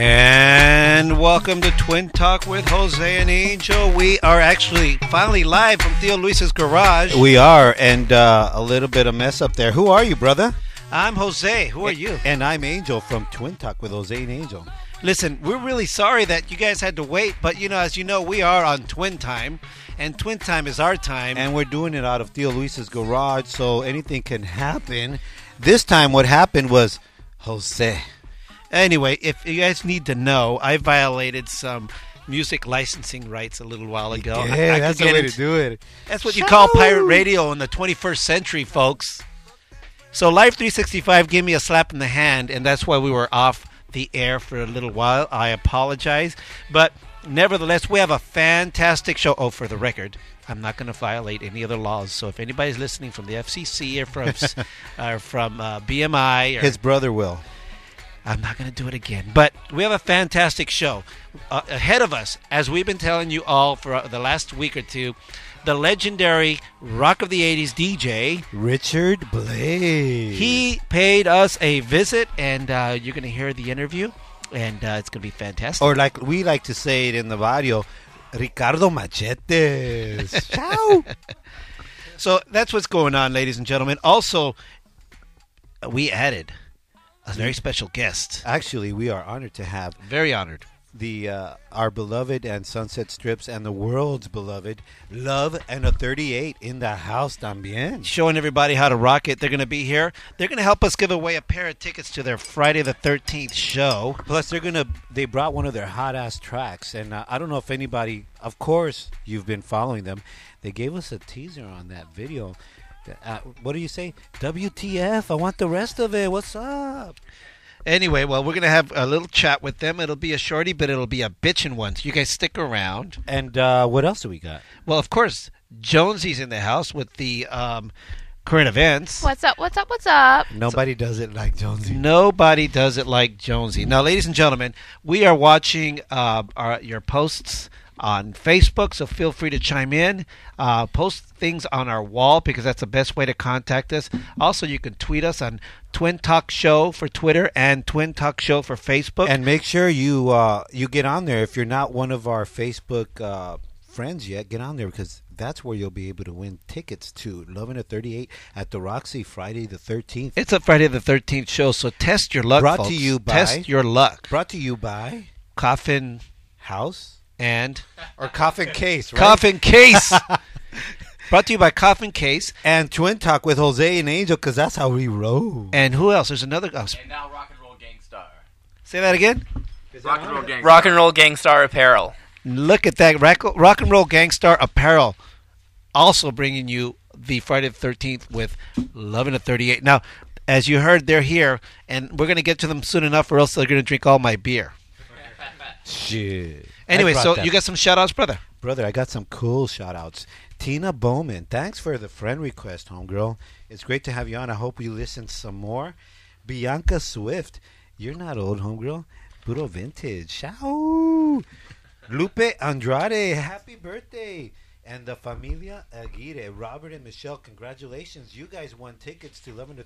And welcome to Twin Talk with Jose and Angel. We are actually finally live from Theo Luis's garage. We are, and uh, a little bit of mess up there. Who are you, brother? I'm Jose. Who are you? And I'm Angel from Twin Talk with Jose and Angel. Listen, we're really sorry that you guys had to wait, but you know, as you know, we are on Twin Time, and Twin Time is our time. And we're doing it out of Theo Luis's garage, so anything can happen. This time, what happened was Jose. Anyway, if you guys need to know, I violated some music licensing rights a little while ago. I- I Yeah, that's the way into- to do it. That's what you call pirate radio in the 21st century, folks. So Live 365 gave me a slap in the hand, and that's why we were off the air for a little while. I apologize, but nevertheless, we have a fantastic show. Oh, for the record, I'm not going to violate any other laws. So if anybody's listening from the FCC or from or from uh, BMI or His brother will. I'm not going to do it again. But we have a fantastic show uh, ahead of us, as we've been telling you all for uh, the last week or two. The legendary Rock of the 80s DJ, Richard Blade. he paid us a visit, and uh, you're going to hear the interview, and uh, it's going to be fantastic. or like we like to say it in the barrio, Ricardo Machetes. Ciao. so that's what's going on, ladies and gentlemen. Also, we added a very special guest. Actually, we are honored to have Very honored. the uh, our beloved and Sunset Strips and the world's beloved Love and a 38 in the house también. showing everybody how to rock it. They're going to be here. They're going to help us give away a pair of tickets to their Friday the 13th show. Plus, they're gonna they brought one of their hot ass tracks, and uh, I don't know if anybody. Of course, you've been following them. They gave us a teaser on that video. Uh, what do you say? WTF? I want the rest of it. What's up? Anyway, well, we're going to have a little chat with them. It'll be a shorty, but it'll be a bitchin' one. So you guys stick around. And uh, what else do we got? Well, of course, Jonesy's in the house with the um, current events. What's up? What's up? What's up? Nobody does it like Jonesy. Nobody does it like Jonesy. Now, ladies and gentlemen, we are watching uh, our, your posts on Facebook, so feel free to chime in. Uh, post things on our wall because that's the best way to contact us. Also, you can tweet us on Twin Talk Show for Twitter and Twin Talk Show for Facebook. And make sure you uh, you get on there. If you're not one of our Facebook uh, friends yet, get on there because that's where you'll be able to win tickets to Love and a 38 at the Roxy Friday the 13th. it's a Friday the 13th show, so test your luck. Brought to folks. you by- Test your luck. Brought to you by Coffin House and or Coffin Case, right? Coffin Case. Brought to you by Coffin Case. and Twin Talk with Jose and Angel because that's how we roll. And who else? There's another. Oh, And now Rock and Roll Gangstar. say that again. Rock and Roll Gangstar. Rock and Roll Gangstar apparel. Look at that rock, rock and roll gangstar apparel. Also bringing you the Friday the Thirteenth with Love and a Thirty Eight. Now, as you heard, they're here, and we're going to get to them soon enough, or else they're going to drink all my beer. Shit. Anyway, so that. you got some shout outs, brother. Brother, I got some cool shout outs. Tina Bowman, thanks for the friend request, homegirl. It's great to have you on. I hope you listen some more. Bianca Swift, you're not old, homegirl. Puro vintage. Ciao. Lupe Andrade, happy birthday. And the Familia Aguirre, Robert and Michelle, congratulations. You guys won tickets to 11 to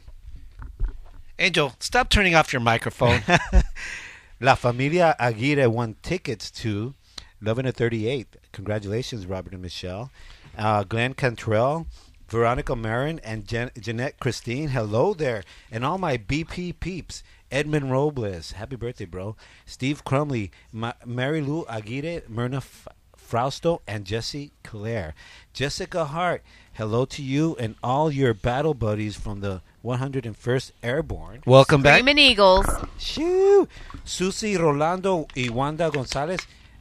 Angel, stop turning off your microphone. La Familia Aguirre won tickets to Love and a 38. Congratulations, Robert and Michelle. Uh, Glenn Cantrell, Veronica Marin, and Jan- Jeanette Christine. Hello there. And all my BP peeps. Edmund Robles. Happy birthday, bro. Steve Crumley, Ma- Mary Lou Aguirre, Myrna F- Frausto, and Jesse Claire. Jessica Hart, hello to you and all your battle buddies from the 101st Airborne. Welcome back. Screaming Eagles. Shoo. Susi Rolando y Wanda González,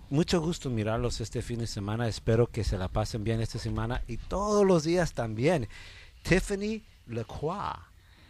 mucho gusto mirarlos este fin de semana. Espero que se la pasen bien esta semana y todos los días también. Tiffany Le Croix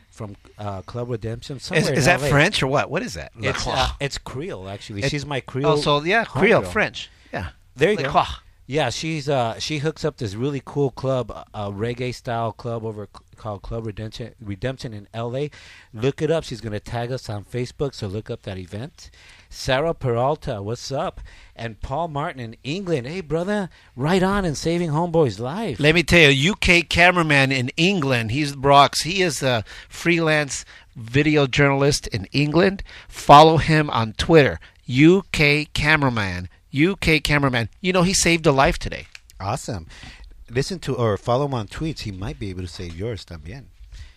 from uh, Club Redemption. Is, somewhere in is that LA. French or what? What is that? It's uh, it's Creole actually. It- She's my Creole. oh, so yeah, Creole. French. Yeah. There you Le go. Croix. Yeah, she's uh she hooks up this really cool club, a reggae style club over called Club Redemption Redemption in L.A. Look it up. She's gonna tag us on Facebook, so look up that event. Sarah Peralta, what's up? And Paul Martin in England. Hey, brother, right on and saving homeboy's life. Let me tell you, UK cameraman in England. He's Brox. He is a freelance video journalist in England. Follow him on Twitter. UK cameraman. UK cameraman. You know he saved a life today. Awesome. Listen to or follow him on tweets. He might be able to save yours también.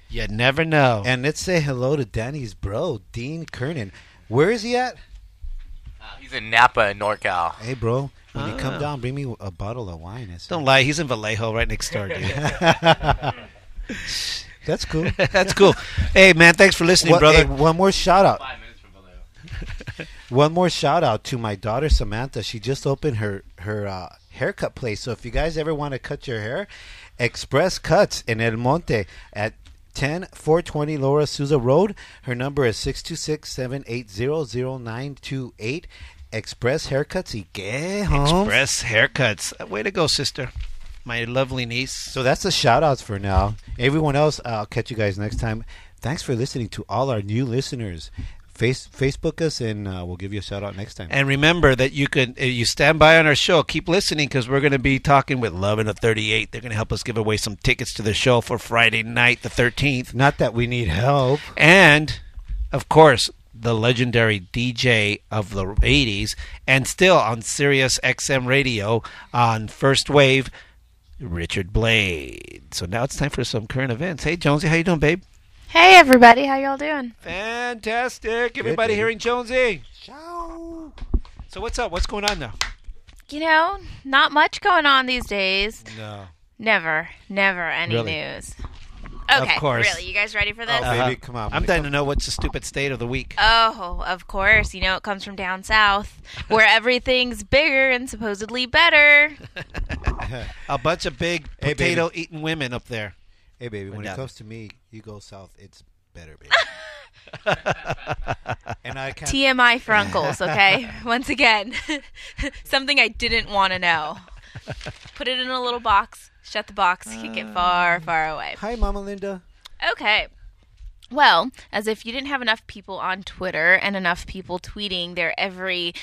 You never know. And let's say hello to Danny's bro, Dean Kernan. Where is he at? Uh, he's in Napa, in NorCal. Hey, bro, when you Ah. come down, bring me a bottle of wine. I. Don't lie. He's in Vallejo, right next door, dude. That's cool. That's cool. Hey, man, thanks for listening, What- brother. hey, one more shout out. Five minutes from Vallejo. One more shout out to my daughter Samantha. She just opened her her uh, haircut place. So if you guys ever want to cut your hair, Express Cuts in El Monte at 10 420 Lower Azusa Road. Her number is 626-780-0928. Express Haircuts. Y qué? Express haircuts. Way to go, sister. My lovely niece. So that's the shout outs for now. Everyone else, I'll catch you guys next time. Thanks for listening to all our new listeners. Face Facebook us and uh, we'll give you a shout out next time. And remember that you can uh, you stand by on our show. Keep listening because we're going to be talking with Love and the 38. They're going to help us give away some tickets to the show for Friday night, the 13th. Not that we need help. And, of course, the legendary DJ of the 80s and still on Sirius XM radio on First Wave, Richard Blade. So now it's time for some current events. Hey, Jonesy, how you doing, babe? Hey everybody, how y'all doing? Fantastic. Everybody baby. hearing Jonesy. So what's up? What's going on now? You know, not much going on these days. No. Never, never any Really? news. Of Okay, course. really, you guys ready for this? Oh, baby, come on. I'm Monica. dying to know what's the stupid state of the week. Oh, of course. You know, it comes from down south, where everything's bigger and supposedly better. A bunch of big Hey, baby. potato eating women up there. Hey, baby, when it comes to me, you go south. It's better, baby. and I can't. TMI for uncles, okay? Once again, something I didn't want to know. Put it in a little box, shut the box, kick it uh, far, far away. Hi, Mama Linda. Okay. Well, as if you didn't have enough people on Twitter and enough people tweeting their every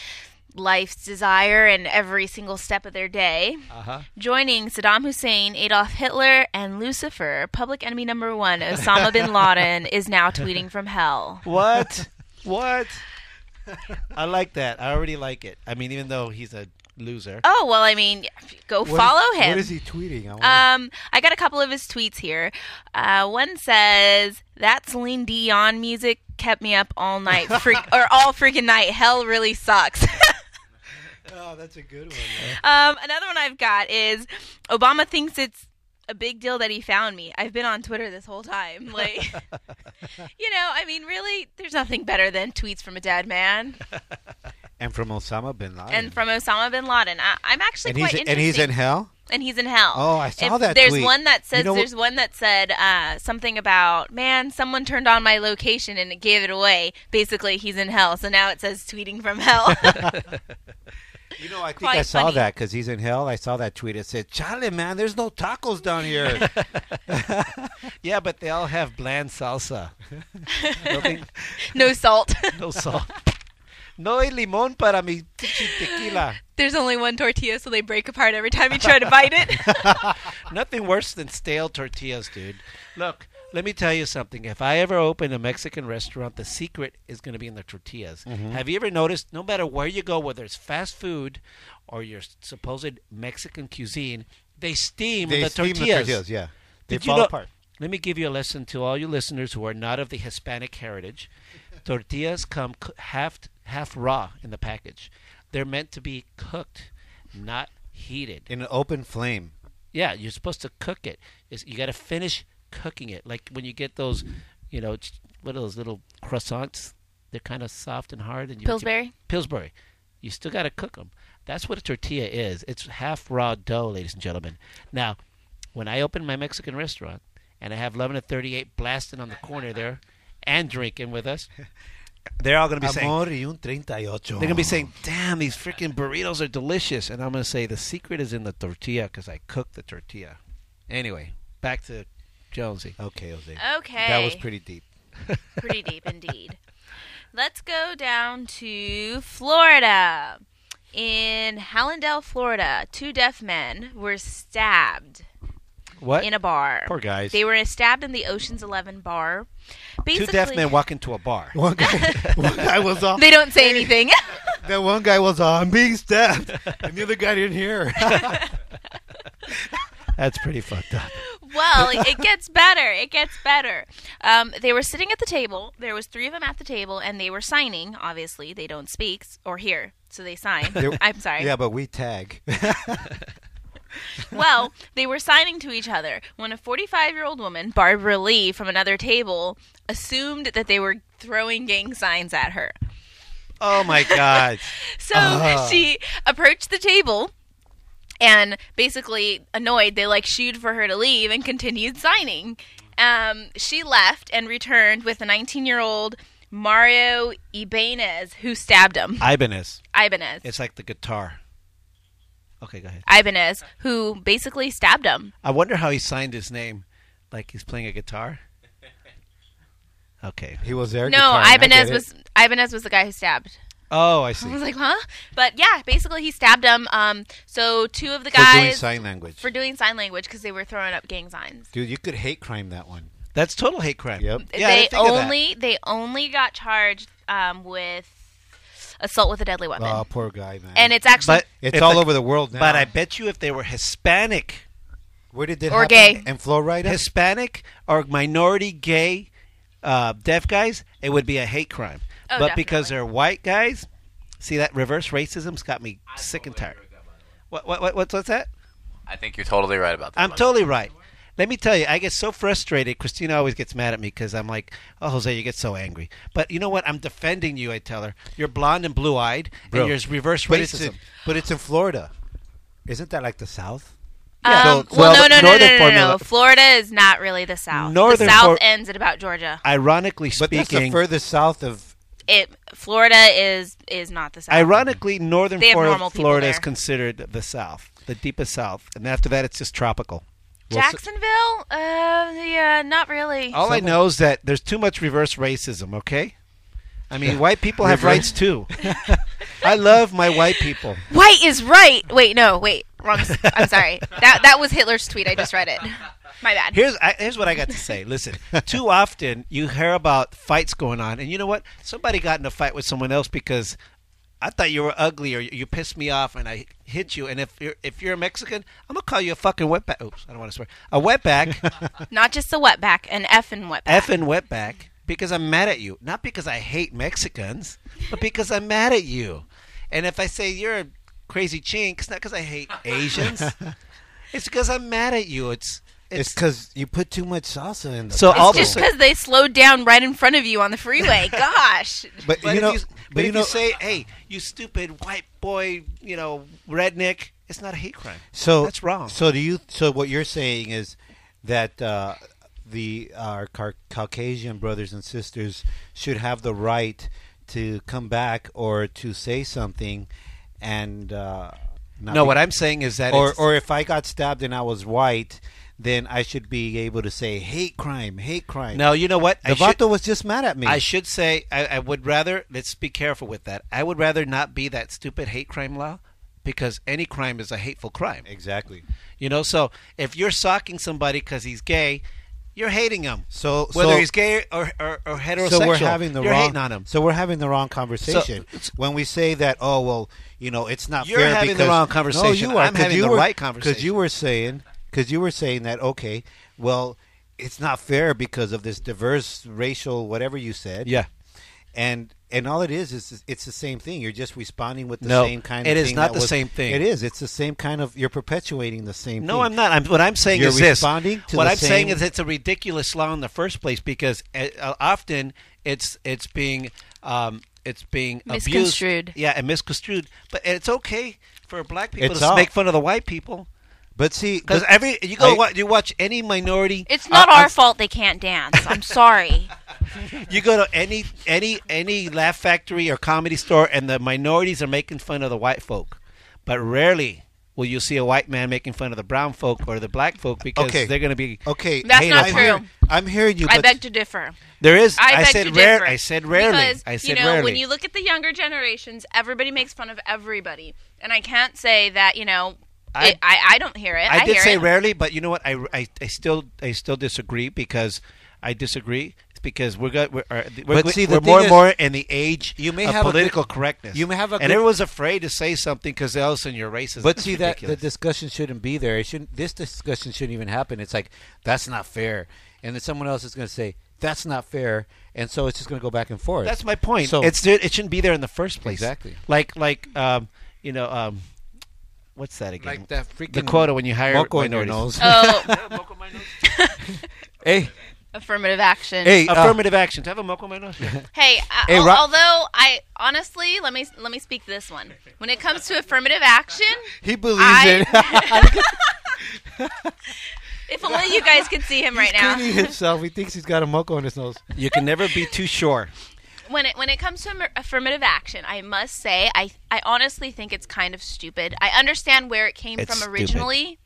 life's desire and every single step of their day, Uh-huh. joining Saddam Hussein, Adolf Hitler, and Lucifer, public enemy number one, Osama bin Laden, is now tweeting from hell. What? what? I like that. I already like it. I mean, even though he's a loser. Oh, well, I mean, go What- follow him. What is he tweeting? I wanna- Um, I got a couple of his tweets here. Uh, one says that Celine Dion music kept me up all night, freak or all freaking night. Hell really sucks. oh, that's a good one. um, another one I've got is Obama thinks it's a big deal that he found me. I've been on Twitter this whole time. Like, you know, I mean, really, there's nothing better than tweets from a dead man And from Osama bin Laden. and from Osama bin Laden. I, I'm actually and quite he's interested. and he's in hell. and he's in hell. Oh, I saw If that There's tweet. one that says You know there's one that said uh, something about man, someone turned on my location and it gave it away. Basically, he's in hell. So now it says tweeting from hell. You know, I think I saw funny. that because he's in hell. I saw that tweet. It said, "Charlie, man, there's no tacos down here." Yeah, but they all have bland salsa. Nothing, no salt. no salt. No hay limón para mi tequila. there's only one tortilla, so they break apart every time you try to bite it. Nothing worse than stale tortillas, dude. Look, let me tell you something. If I ever open a Mexican restaurant, the secret is going to be in the tortillas. Mm-hmm. Have you ever noticed, no matter where you go, whether it's fast food or your supposed Mexican cuisine, they steam they the steam tortillas. the tortillas. Yeah, they Did you fall know- apart. Let me give you a lesson to all you listeners who are not of the Hispanic heritage. Tortillas come half half raw in the package. They're meant to be cooked, not heated. In an open flame. Yeah, you're supposed to cook it. It's, you got to finish cooking it. Like when you get those, you know, what are those little croissants? They're kind of soft and hard. And you Pillsbury. Pillsbury. You still got to cook them. That's what a tortilla is. It's half raw dough, ladies and gentlemen. Now, when I open my Mexican restaurant and I have Love and a 38 blasting on the corner there and drinking with us. They're all going to be saying, Amor y un 38. they're going to be saying, damn, these freaking burritos are delicious. And I'm going to say, the secret is in the tortilla because I cooked the tortilla. Anyway, back to Jonesy. Okay, Jose. Okay. That was pretty deep. Pretty deep indeed. Let's go down to Florida. In Hallandale, Florida, two deaf men were stabbed What? in a bar. Poor guys. They were stabbed in the Ocean's Eleven bar. Two deaf men walk into a bar. One guy, one guy was on. They don't say anything. That one guy was on being stabbed, and the other guy didn't hear. That's pretty fucked up. well, it gets better. It gets better. Um, they were sitting at the table. There was three of them at the table, and they were signing. Obviously, they don't speak or hear, so they sign. I'm sorry. yeah, but we tag. Well, they were signing to each other when a 45 year old woman, Barbara Lee, from another table, assumed that they were throwing gang signs at her. Oh my God. So Ah. she approached the table and basically annoyed, they like shooed for her to leave and continued signing. Um, she left and returned with a 19 year old Mario Ibanez who stabbed him. Ibanez. Ibanez. It's like the guitar. Okay, go ahead. Ibanez, who basically stabbed him. I wonder how he signed his name. Like he's playing a guitar? Okay. He was there. No, guitar, and I Ibanez was Ibanez was the guy who stabbed. Oh, I see. I see. was like, huh? But yeah, basically he stabbed him. Um, so two of the for doing guys sign language. for doing sign language because they were throwing up gang signs. Dude, you could hate crime that one. That's total hate crime. Yep. Yeah, I they didn't think of that. only they only got charged um, with assault with a deadly weapon, Oh, poor guy, man. and it's actually But it's all the- over the world now. But I bet you if they were Hispanic, Where did that Or happen? gay. In Florida? Hispanic or minority gay uh, deaf guys, it would be a hate crime. Oh, but because they're white guys, see that reverse racism's got me sick and tired. What, what, what, what's, what's that? I think you're totally right about that. I'm Mike. totally right. Let me tell you, I get so frustrated. Christina always gets mad at me because I'm like, "Oh, Jose, you get so angry." But you know what? I'm defending you. I tell her, "You're blonde and blue-eyed, Bro, and you're reverse but it's, racism." in, but it's in Florida. Isn't that like the South? Um, So- well, well, no, no, no, no, no, no, no. Florida is not really the South. Northern the South for- ends at about Georgia. Ironically speaking, But that's the speaking, furthest south of. It Florida is is not the South. ironically, northern Florida, Florida is considered the South, the deepest South, and after that, it's just tropical. Jacksonville, uh, yeah, not really. All I know is that there's too much reverse racism. Okay, I mean, white people have rights too. I love my white people. White is right. Wait, no, wait, wrong. s- I'm sorry. That that was Hitler's tweet. I just read it. My bad. Here's I, here's what I got to say. Listen, too often you hear about fights going on, and you know what? Somebody got in a fight with someone else because I thought you were ugly or you, you pissed me off, and I hit you. And if you're if you're a Mexican, I'm gonna call you a fucking wetback. Oops, I don't want to swear. A wetback, Not just a wetback, an effing wetback. effing wetback, because I'm mad at you. Not because I hate Mexicans, but because I'm mad at you. And if I say you're a crazy chink, it's not because I hate Asians. it's because I'm mad at you. It's It's because you put too much salsa in the. So It's all just because they slowed down right in front of you on the freeway. Gosh. but, But you if know, you, but, but you if know, you say, "Hey, you stupid white boy," you know, redneck, it's not a hate crime. so that's wrong. So do you? So what you're saying is that uh, the our Car- Caucasian brothers and sisters should have the right to come back or to say something, and uh, not no, be- what I'm saying is that or it's, or if I got stabbed and I was white, then I should be able to say hate crime, hate crime. no, you know what? The vato was just mad at me. I should say I, I would rather. Let's be careful with that. I would rather not be that stupid hate crime law because any crime is a hateful crime. exactly. You know, so if you're socking somebody because he's gay, you're hating him. So Whether so, he's gay or, or, or heterosexual, so we're having the you're wrong hating on him. So we're having the wrong conversation when we say that. Oh well, you know, it's not fair. You're having the wrong conversation. No, you are. I'm having the were, right Because you were saying, because you were saying that. Okay, well, it's not fair because of this diverse racial whatever you said. Yeah. and and all it is is it's the same thing. You're just responding with the No, same kind. it of is thing not the was- same thing. It is. It's the same kind of. You're perpetuating the same. No, thing. I'm not. I'm, what I'm saying You're is this. responding to what the I'm saying is it's a ridiculous law in the first place because uh, uh, often it's it's being um, it's being Misconstrued. Abused. Yeah, and misconstrued. But it's okay for black people It's to all- make fun of the white people. But see, Because every you go I- wa- you watch any minority. It's not uh, our uh, fault they can't dance. I'm sorry. You go to any any any Laugh Factory or comedy store, and the minorities are making fun of the white folk, but rarely will you see a white man making fun of the brown folk or the black folk because Okay. they're going to be. okay, That's hey, not I'm true. hearing- I'm hearing you. I but beg to differ. There is. I, beg said to rare. differ. I said rarely. Because, I said you know, rarely. when you look at the younger generations, everybody makes fun of everybody, and I can't say that you know. I- I, I, I don't hear it. I, I, did hear say it. rarely, but you know what? I, I, I still I still disagree because I disagree. It's because we're got we're, uh, we're, But see, we're more thing and more in the age you may of have a good- political correctness. you may have a and good- everyone's afraid to say something because else of a sudden you're racist. But It's see that the discussion shouldn't be there. It shouldn't. This discussion shouldn't even happen. It's like that's not fair, and then someone else is going to say that's not fair, and so it's just going to go back and forth. That's my point. So- it's it shouldn't be there in the first place. Exactly. Like like um you know um what's that again? like that freaking the quota when you hire moco in your minorities. nose. Oh, my nose. hey, affirmative action. hey, uh, Affirmative action. To have a moco in my nose. Hey, uh, Hey, al- Ro- although I honestly let me let me speak this one. When it comes to affirmative action, he believes I- it. if only you guys could see him right now. cleaning himself. He thinks he's got a moco in his nose. you can never be too sure. When it when it comes to affirmative action, I must say I I honestly think it's kind of stupid. I understand where it came It's from stupid. originally,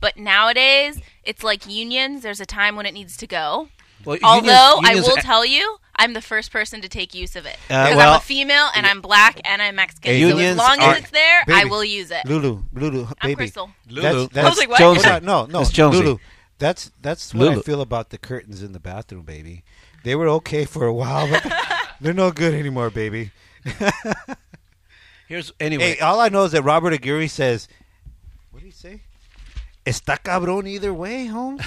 but nowadays it's like unions. There's a time when it needs to go. Well, Although unions- unions I will are- tell you, I'm the first person to take use of it Uh, because well- I'm a female and I'm black and I'm Mexican. Hey, so as unions long are- as it's there, I will use it. Lulu, Lulu, I'm baby. Crystal. Lulu. That's, I was like, what? Jonesy. No, no, That's Jonesy. Lulu. That's that's what I feel about the curtains in the bathroom, baby. They were okay for a while, but they're no good anymore, baby. Here's anyway. Hey, all I know is that Robert Aguirre says, "What did he say? Está cabrón either way, Holmes.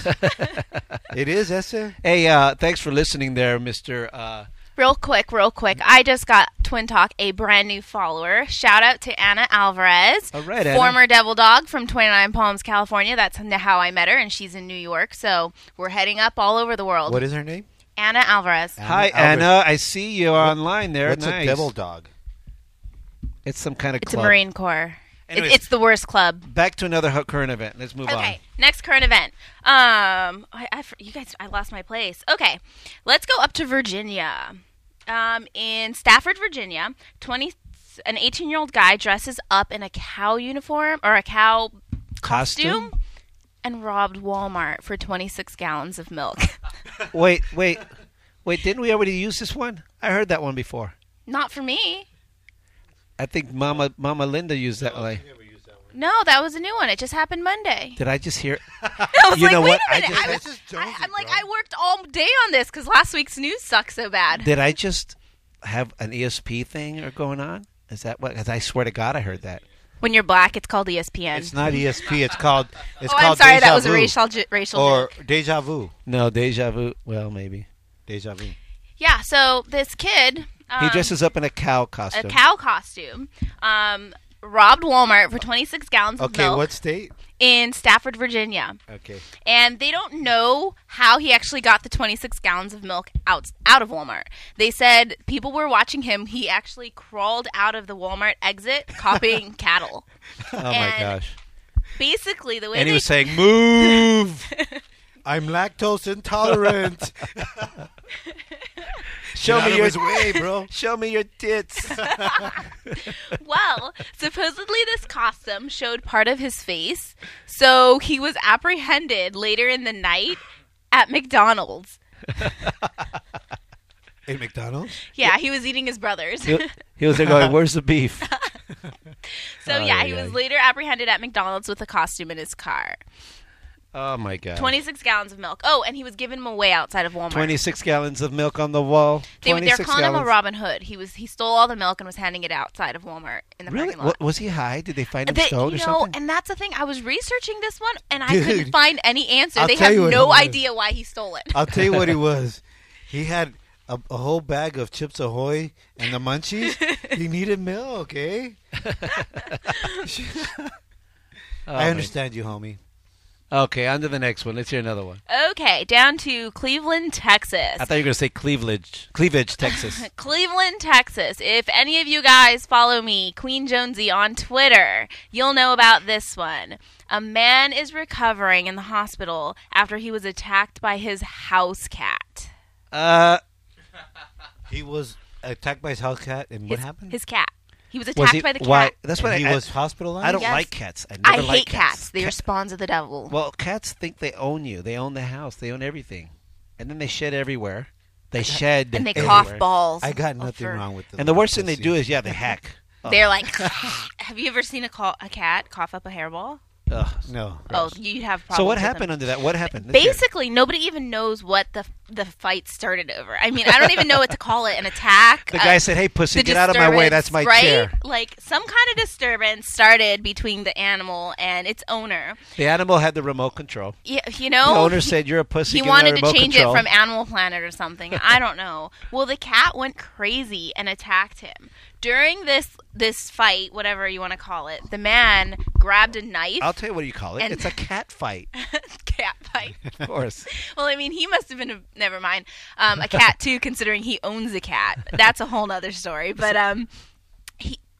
it is ese. Hey, uh, thanks for listening there, Mister. Uh, Real quick, real quick. I just got Twin Talk a brand new follower. Shout out to Anna Alvarez, All right, Anna. former Devil Dog from 29 Palms, California. That's how I met her, and she's in New York. So we're heading up all over the world. What is her name? Anna Alvarez. hi, Alvarez. Anna. I see you online there. What's nice. a devil dog? It's some kind of It's club. a Marine Corps. Anyways. it's the worst club. Back to another hu- current event. Let's move on. Okay, next current event. Um, I, I, you guys, I lost my place. Okay, let's go up to Virginia. Um, in Stafford, Virginia, twenty, an eighteen-year-old guy dresses up in a cow uniform or a cow on. Costume. Costume and robbed Walmart for twenty-six gallons of milk. wait, wait, wait. Didn't we already use this one? I heard that one before. Not for me. I think Mama Mama Linda used that one. No, that was a new one. It just happened Monday. Did I just hear? I was You like, know wait what? a I minute. just- I, was, just is I, I'm like, bro. I worked all day on this because last week's news sucks so bad. Did I just have an ESP thing or going on? Is that what? Because I swear to God, I heard that. When you're black, it's called ESPN. It's not ESP. It's called. It's oh, I'm called sorry, Deja that was a racial ju- racial or joke. deja vu. No, deja vu. Well, maybe Deja vu. Yeah, so this kid, um, he dresses up in a cow costume. a cow costume, um, robbed Walmart for 26 gallons of milk. Okay, milk what state? in Stafford, Virginia, Okay. and they don't know how he actually got the 26 gallons of milk out out of Walmart. They said people were watching him. He actually crawled out of the Walmart exit, copying cattle. oh my and- gosh! Basically, the way And they he was saying, "Move." I'm lactose intolerant. Show Get me your way, bro. Show me your tits. Well, supposedly this costume showed part of his face, so he was apprehended later in the night at McDonald's. Hey, McDonald's. Yeah, he was eating his brother's. he, he was there going, "Where's the beef?" so Oh, yeah, he was later apprehended at McDonald's with a costume in his car. Oh my God! 26 gallons of milk. Oh, and he was giving them away outside of Walmart. 26 gallons of milk on the wall. They, they're 26 calling him a. Robin Hood. He was he stole all the milk and was handing it outside of Walmart in the Really? parking lot. What, was he high? Did they find him They- stoned you or know, something? and that's the thing. I was researching this one, and I Dude. couldn't find any answer. I'll they have no idea why he stole it. I'll tell you what he was. He had a, a whole bag of Chips Ahoy and the Munchies. he needed milk, eh? Oh, I understand you, homie. Okay, on to the next one. Let's hear another one. Okay, down to Cleveland, Texas. I thought you were going to say Cleavage, Cleavage, Texas. Cleveland, Texas. If any of you guys follow me, Queen Jonesy, on Twitter, you'll know about this one. A man is recovering in the hospital after he was attacked by his house cat. uh, He was attacked by his house cat, and what happened? His cat. He was was attacked he? by the cat. Why? That's And what he I, was hospitalized. I don't Yes. like cats. I I never hate like cats. They are Cat- spawns of the devil. well, cats think they own you. They own the house. They own everything, and then they shed everywhere. They shed and they everywhere. cough balls. I got nothing fur. wrong with the And the worst thing they do is yeah, they hack. Oh, They're like, have you ever seen a, call, a cat cough up a hairball? Ugh. no. Oh, you'd have problems. So what with happened them. under that? What happened? Let's hear it. Basically, nobody even knows what the the fight started over. I mean, I don't even know what to call it. An attack. the uh, guy said, "Hey, pussy, get out of my way. That's my disturbance, chair." right? Like some kind of disturbance started between the animal and its owner. The animal had the remote control. Yeah, you know. The know, owner said, "You're a pussy." he give wanted to change control." it from Animal Planet or something. I don't know. Well, the cat went crazy and attacked him. During this this fight, whatever you want to call it, the man grabbed a knife. I'll tell you what you call it. And- it's a cat fight, cat fight. of course. Well, I mean, he must have been a, never mind um, a cat too, considering he owns a cat. That's a whole nother story. But um,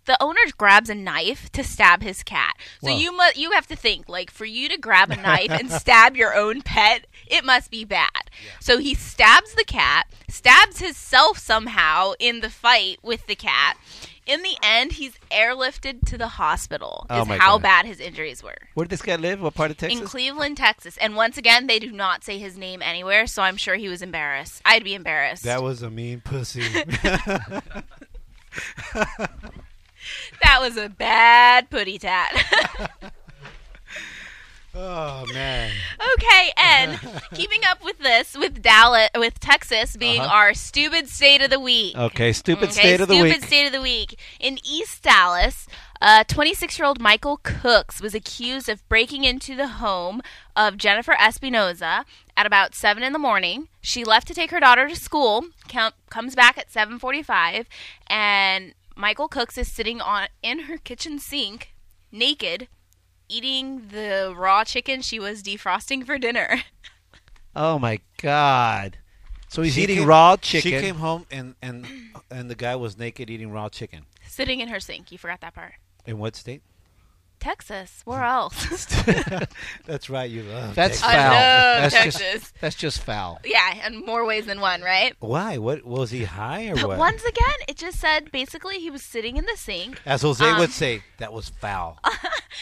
the owner grabs a knife to stab his cat. So Wow. you must you have to think like for you to grab a knife and stab your own pet, it must be bad. So he stabs the cat, stabs himself somehow in the fight with the cat. In the end, he's airlifted to the hospital. Oh is my how God. bad his injuries were Where did this guy live? What part of Texas? in Cleveland, Texas. And once again, they do not say his name anywhere, so I'm sure he was embarrassed. I'd be embarrassed. That was a mean pussy. That was a bad putty tat. oh man. okay, and keeping up with this, with Dallas, with Texas being Uh-huh. our stupid state of the week. okay, stupid Okay, state of the stupid week. state of the week. In East Dallas, uh, 26-year-old Michael Cooks was accused of breaking into the home of Jennifer Espinoza at about 7 in the morning. She left to take her daughter to school, com- comes back at 7:45, and Michael Cooks is sitting on in her kitchen sink, naked, eating the raw chicken she was defrosting for dinner. Oh my god! So he's She eating came- raw chicken. She came home and and and the guy was naked eating raw chicken. sitting in her sink. You forgot that part. In what state? Texas. Where else? That's right. You love. That's Texas. foul. I love That's Texas. just that's just foul. Yeah, in more ways than one, right? Why? What was he high or But what? once again, it just said basically he was sitting in the sink, As Jose um, would say, that was foul.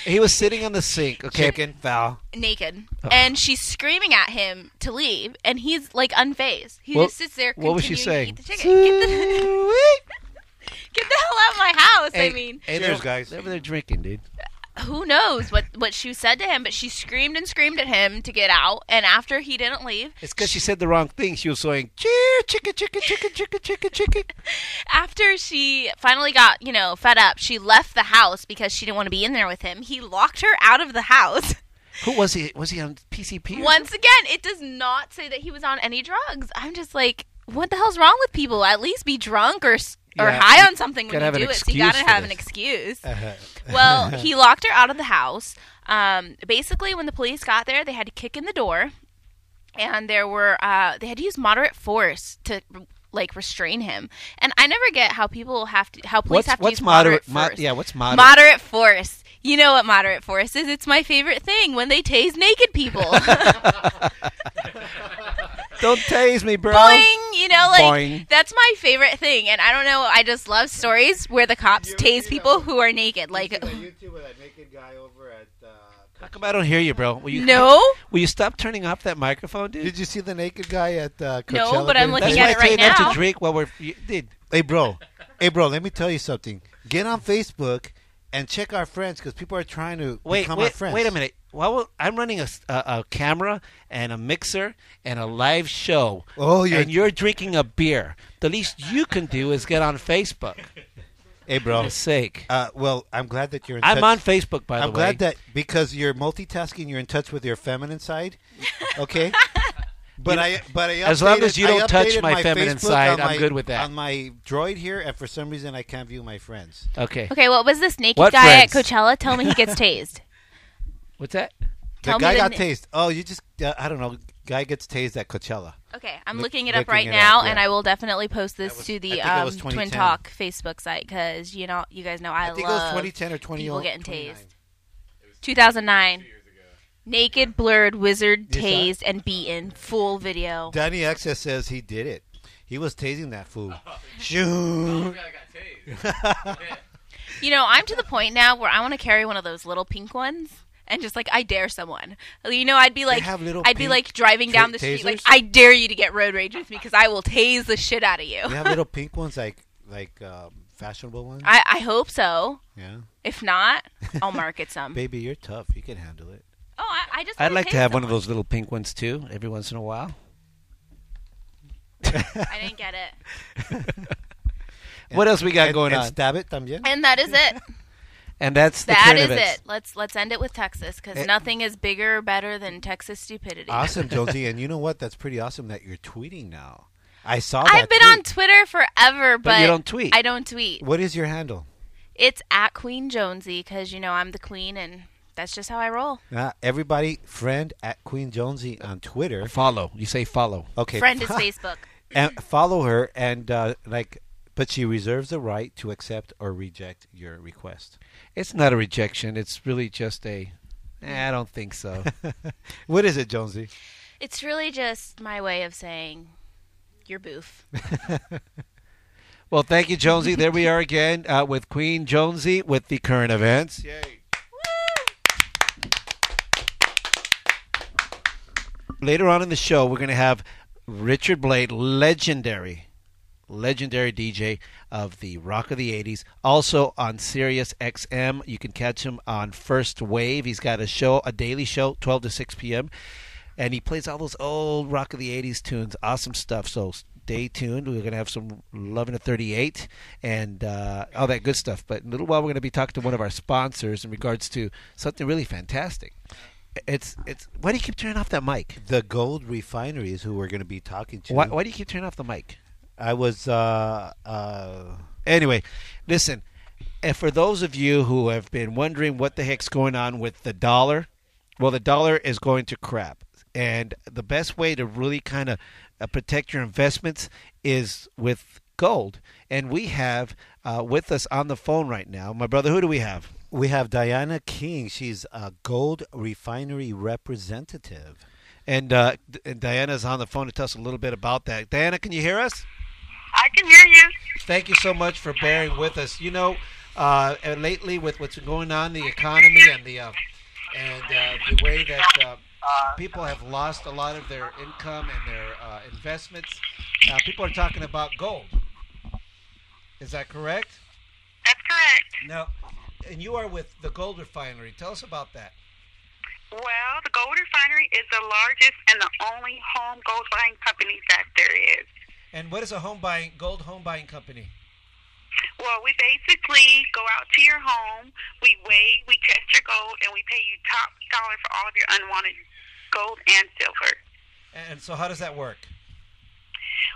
He was sitting on the sink. Okay, Chicken foul. naked, and she's screaming at him to leave, and he's like unfazed. He What- just sits there. what was she saying? the. Get the, get the hell out of my house! I mean, hey, Cheers, they're- guys. They're over there drinking, dude. Who knows what what she said to him? But she screamed and screamed at him to get out, and after he didn't leave, It's because she said the wrong thing. She was saying, "Cheer, chicken, chicken, chicken, chicken, chicken, chicken." after she finally got you know fed up, she left the house because she didn't want to be in there with him. He locked her out of the house. Who was he? Was he on PCP? Once again, it does not say that he was on any drugs. I'm just like, what the hell's wrong with people? At least be drunk or s- or Yeah, high on something when you do it. So you gotta have an excuse. Uh-huh. Well, he locked her out of the house. Um, basically, when the police got there, they had to kick in the door, and there were uh, they had to use moderate force to like restrain him. And I never get how people have to how police What's have to what's use moderate, moderate? force. mo- yeah, what's moderate? Moderate force. You know what moderate force is? It's my favorite thing when they tase naked people. Don't tase me, bro. Boing, you know, like Boing. that's my favorite thing. And I don't know, I just love stories where the cops tase people who are naked. Like, YouTube with that naked guy over at. Uh, How come I don't hear you, bro? Will you no, Will you stop turning off that microphone, dude? Did you see the naked guy at uh, Coachella? No, but I'm during looking That's the- at why it I tell you right not now. to drink while we're. You, dude, Hey, bro. Hey, bro. Let me tell you something. Get on Facebook and check our friends because people are trying to wait, become our friends. wait a minute. Well, well, I'm running a camera and a mixer and a live show. Oh, you're. and you're drinking a beer. The least you can do is get on Facebook. hey, bro. God's sake. Uh, well, I'm glad that you're in I'm touch. on Facebook, by the way. I'm glad that because you're multitasking, you're in touch with your feminine side. Okay. But You- I, but I as long updated- as you I don't touch updated my feminine Facebook side, on I'm my- good with that. On my droid here, and for some reason, I can't view my friends. Okay. okay, what was this naked What guy friends? at Coachella? Tell me he gets tased. What's that? Tell the guy got na- tased. Oh, you just uh, I don't know. Guy gets tased at Coachella. Okay, I'm Look- looking it up looking right it now, up, and. I will definitely post this was- to the um, Twin Talk Facebook site because you know you guys know I, I think love it was 2010 or 20 people getting 29. tased. 2009. Naked, blurred, wizard, You tased, and beaten. Full video. Danny Access says he did it. He was tasing that fool. Shoot. You know, I'm to the point now where I want to carry one of those little pink ones and just like I dare someone. You know, I'd be like, have little I'd be like driving down ta- the street, like? I dare you to get road rage with me because I will tase the shit out of you. They have little pink ones like like um, fashionable ones. I, I hope so. yeah. If not, I'll market some. Baby, you're tough. You can handle it. Oh, I, I just. I'd like to tase have one of those little pink ones too, every once in a while. I didn't get it. What else we got and, going and on? Stab it también. And that is it. And that's the That current is events. it. Let's let's end it with Texas because Eh. nothing is bigger or better than Texas stupidity. Awesome, Josie. and you know what? That's pretty awesome that you're tweeting now. I saw that. I've been tweet. on Twitter forever, but, But you don't tweet. I don't tweet. What is your handle? It's at Queen Jonesy because you know I'm the queen and that's just how I roll. Uh, everybody, friend at Queen Jonesy on Twitter. Follow. You say follow. Okay, Friend is Facebook. and follow her and uh, like, but she reserves the right to accept or reject your request. It's not a rejection. It's really just a. Eh, I don't think so. What is it, Jonesy? It's really just my way of saying you're boof. well, thank you, Jonesy. There we are again uh, with Queen Jonesy with the current events. Yay. Later on in the show, we're going to have Richard Blade, legendary, legendary DJ of the Rock of the 80s, also on Sirius XM. You can catch him on First Wave. He's got a show, a daily show, 12 to 6 p.m. And he plays all those old Rock of the 80s tunes. Awesome stuff. So stay tuned. We're going to have some Love and a 38 and uh, all that good stuff. But in a little while, we're going to be talking to one of our sponsors in regards to something really fantastic. It's it's. Why do you keep turning off that mic? The Gold Refinery is who we're going to be talking to. Why, why do you keep turning off the mic? I was. Uh, uh, Anyway, listen. And for those of you who have been wondering what the heck's going on with the dollar, well, the dollar is going to crap. And the best way to really kind of uh, protect your investments is with gold. And we have uh, with us on the phone right now, my brother. Who do we have? We have Diana King. She's a Gold Refinery representative. And, uh, D- and Diana's on the phone to tell us a little bit about that. Diana, can you hear us? I can hear you. Thank you so much for bearing with us. You know, uh, uh, lately with what's going on, the economy and the uh, and uh, the way that uh, people have lost a lot of their income and their uh, investments, uh, people are talking about gold. Is that correct? That's correct. Now, and you are with the gold refinery. Tell us about that. Well, the gold refinery is the largest and the only home gold buying company that there is. And what is a home buying gold home buying company? Well, we basically go out to your home, we weigh, we test your gold, and we pay you top dollar for all of your unwanted gold and silver. And so, how does that work?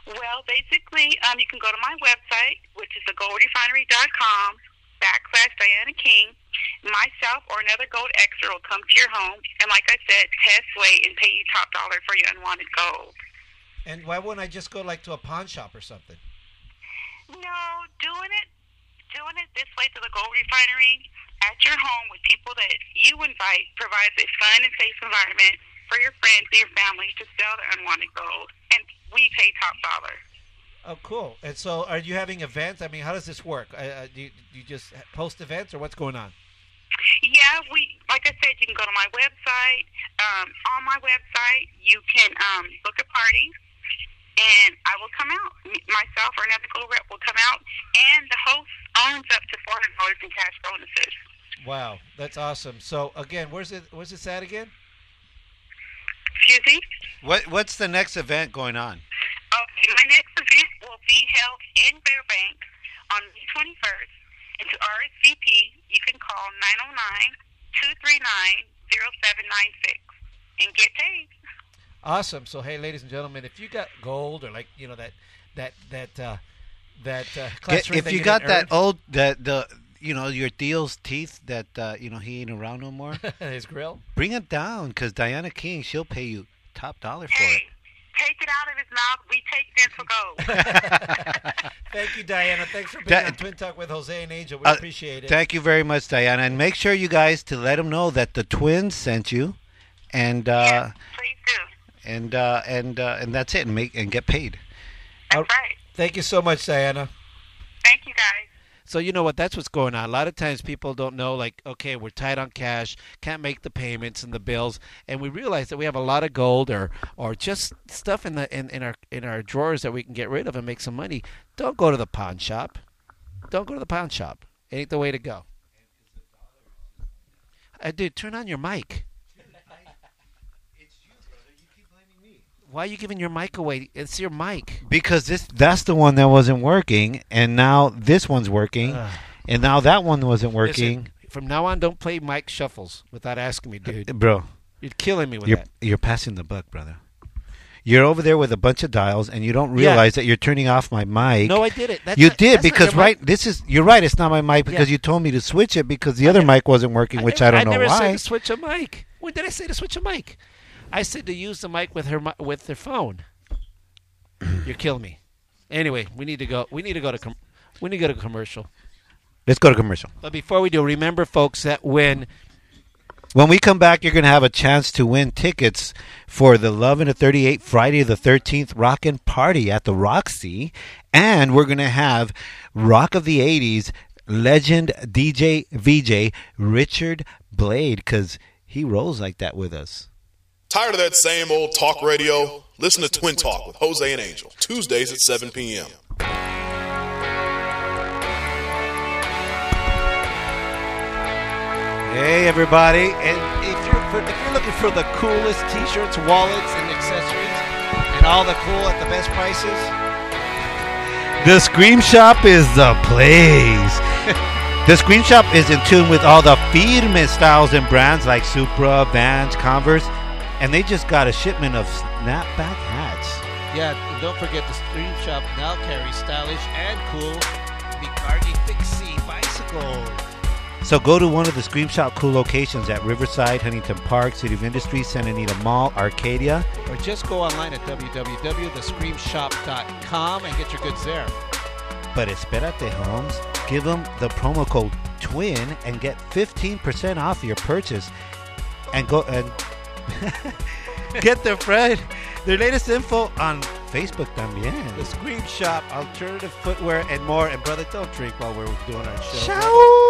Well, basically, um, you can go to my website, which is thegoldrefinery.com backslash Diana King. Myself or another gold expert will come to your home, and like I said, test, weigh, and pay you top dollar for your unwanted gold. And why wouldn't I just go like to a pawn shop or something? No, doing it, doing it this way to the gold refinery at your home with people that you invite provides a fun and safe environment for your friends and your family to sell their unwanted gold, and we pay top dollar. Oh, cool. And so, are you having events? I mean, how does this work? Uh, uh, do, you, do you just post events, or what's going on? Yeah, we like I said, you can go to my website. Um, on my website, you can um, book a party, and I will come out. Myself or another gold rep will come out, and the host owns up to four hundred dollars in cash bonuses. Wow, that's awesome. So, again, where's it? Where's this at again? Excuse me. What What's the next event going on? Okay, my next event will be held in Burbank on May 21st. And to RSVP, you can call 909-239-0796 and get paid. Awesome. So, hey, ladies and gentlemen, if you got gold or like you know that that that uh, that uh, class if that you got that earn- old that the you know, your deal's teeth that uh, you know he ain't around no more. His grill. Bring it down, cause Diana King, she'll pay you top dollar for Hey, it. Take it out of his mouth. We take dental gold. Thank you, Diana. Thanks for being Da- on Twin Talk with Jose and Angel. We Uh, appreciate it. Thank you very much, Diana, and make sure you guys to let them know that the twins sent you, and uh, yes, please do. and uh, and uh, and that's it, and make and get paid. That's right. Thank you so much, Diana. Thank you, guys. So you know what? That's what's going on. A lot of times people don't know, like, okay, we're tight on cash, can't make the payments and the bills, and we realize that we have a lot of gold or or just stuff in the in, in our in our drawers that we can get rid of and make some money. Don't go to the pawn shop. Don't go to the pawn shop. It ain't the way to go. Uh, dude, turn on your mic. Why are you giving your mic away? It's your mic. Because this that's the one that wasn't working, and now this one's working, Ugh. and now that one wasn't working. Listen, from now on, don't play mic shuffles without asking me, dude. Bro, You're killing me with you're that. you're passing the buck, brother. You're over there with a bunch of dials, and you don't realize that you're turning off my mic. No, I did it. That's you not- did because your mic. right, this is you're right. It's not my mic because Yeah. you told me to switch it because the other mic wasn't working, which I, don't know never said why. to switch a mic. When did I say to switch a mic? I said to use the mic with her with their phone. You're killing me. Anyway, we need to go. We need to go to com- we need to go to commercial. Let's go to commercial. But before we do, remember, folks, that when When we come back, you're going to have a chance to win tickets for the Love and a 38 Friday the 13th Rockin' Party at the Roxy. And we're going to have Rock of the 80s legend DJ VJ Richard Blade because he rolls like that with us. Tired of that same old talk radio? Listen to Twin Talk with Jose and Angel, Tuesdays at 7 p.m. Hey everybody! And if you're for, if you're looking for the coolest T-shirts, wallets, and accessories, and all the cool at the best prices, The Scream Shop is the place. the Scream Shop is in tune with all the firme styles and brands like Supra, Vans, Converse, and they just got a shipment of snapback hats. yeah, and don't forget the Scream Shop now carries stylish and cool Bicardi Fixie bicycles. So go to one of the Scream Shop cool locations at Riverside, Huntington Park, City of Industry, Santa Anita Mall, Arcadia. Or just go online at www.thescreamshop.com and get your goods there. But Esperate Homes, give them the promo code TWIN and get 15% off your purchase. And go and get their friend their latest info on Facebook también. The Scream Shop, alternative footwear, and more. And brother, don't drink while we're doing our show. Ciao.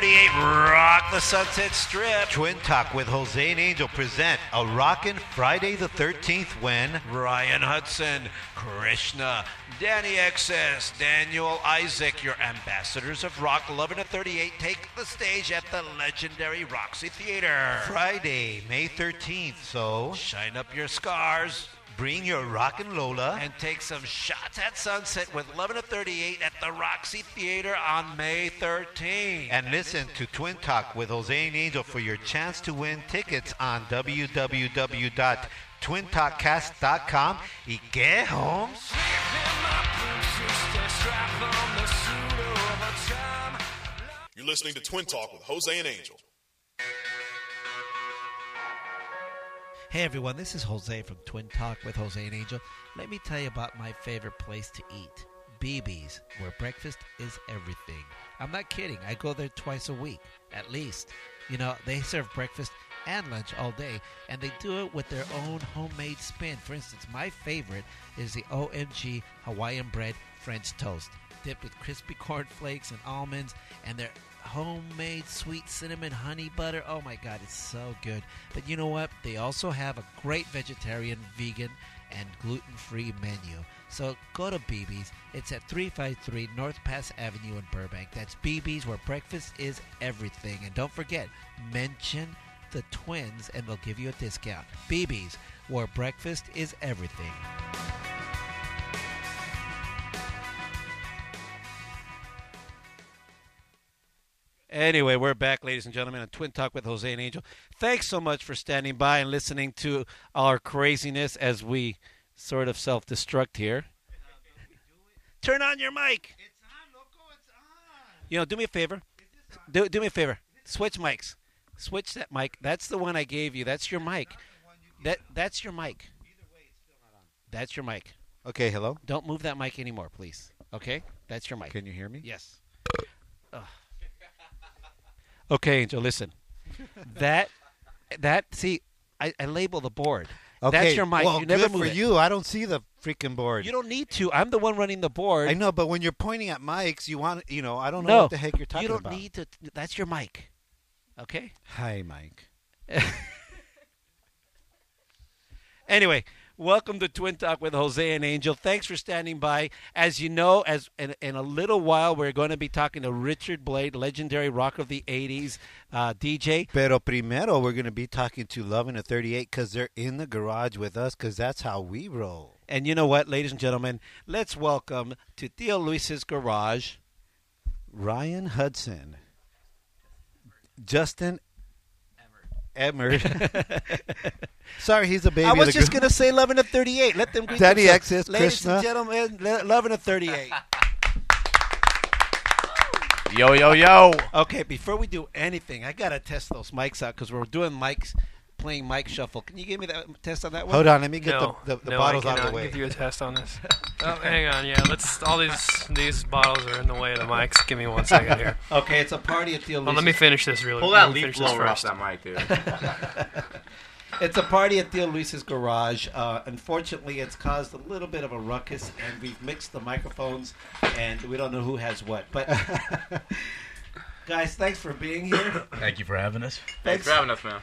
38 Rock the Sunset Strip. Twin Talk with Jose and Angel present a Rockin' Friday the 13th when Ryan Hudson, Krishna, Danny XS, Daniel Isaac, your ambassadors of rock, Love and a 38, take the stage at the legendary Roxy Theater. Friday, May 13th. So Shine up your scars bring your rock and Lola and take some shots at sunset with Love and a 38 at the Roxy Theater on May 13th. and listen to Twin Talk with Jose and Angel for your chance to win tickets on www.twintalkcast.com. Y que, Holmes? You're listening to Twin Talk with Jose and Angel. Hey everyone, this is Jose from Twin Talk with Jose and Angel. Let me tell you about my favorite place to eat, Bea Bea's, where breakfast is everything. I'm not kidding. I go there twice a week, at least. You know, they serve breakfast and lunch all day, and they do it with their own homemade spin. For instance, my favorite is the OMG Hawaiian bread French toast, dipped with crispy corn flakes and almonds, and their homemade sweet cinnamon honey butter. Oh my god, it's so good. But you know what? They also have a great vegetarian, vegan, and gluten-free menu. So go to Bea Bea's. It's at 353 North Pass Avenue in Burbank. That's Bea Bea's where breakfast is everything. And don't forget, mention the twins and they'll give you a discount. Bea Bea's where breakfast is everything. Anyway, we're back, ladies and gentlemen, on Twin Talk with Jose and Angel. Thanks so much for standing by and listening to our craziness as we sort of self destruct here. Turn on your mic. It's on, loco, it's on. You know, do me a favor. Do, do me a favor. Switch mics. Switch that mic. That's the one I gave you. That's your mic. That that's your mic. Either way, it's still not on. That's your mic. Okay, hello. Don't move that mic anymore, please. Okay? That's your mic. Can you hear me? Yes. Ugh. Okay, Angel, listen. That that see, I, I label the board. Okay. That's your mic. Well, you never good move for it. you. I don't see the freaking board. You don't need to. I'm the one running the board. I know, but when you're pointing at mics, you want you know. I don't know no, what the heck you're talking about. you don't about. need to. That's your mic. Okay. Hi, Mike. Anyway, welcome to Twin Talk with Jose and Angel. Thanks for standing by. As you know, as in, in a little while, we're going to be talking to Richard Blade, legendary rock of the '80s uh, DJ. Pero primero, we're going to be talking to Love and a 38 because they're in the garage with us because that's how we roll. And you know what, ladies and gentlemen, let's welcome to Theo Luis's garage. Ryan Hudson, Justin Emmert. Sorry, he's a baby. I was just going to say Love and a 38. Let them greet Daddy themselves. Access, Ladies Krishna. and gentlemen, Le- Love and a 38. Yo, yo, yo. Okay, before we do anything, I got to test those mics out because we're doing mics, playing mic shuffle. Can you give me that test on that one? Hold on, let me get no, the, the, the no, bottles out of the way. give you a test on this. oh, hang on, yeah. Let's. All these these bottles are in the way of the mics. Give me one second here. Okay, it's a party at Theo Well, Luis's. let me finish this really. Pull let that me leaf finish this blower off that mic, dude. It's a party at Theo Luis's garage. Uh, unfortunately, it's caused a little bit of a ruckus, and we've mixed the microphones, and we don't know who has what. But guys, thanks for being here. Thank you for having us. Thanks for having us, man.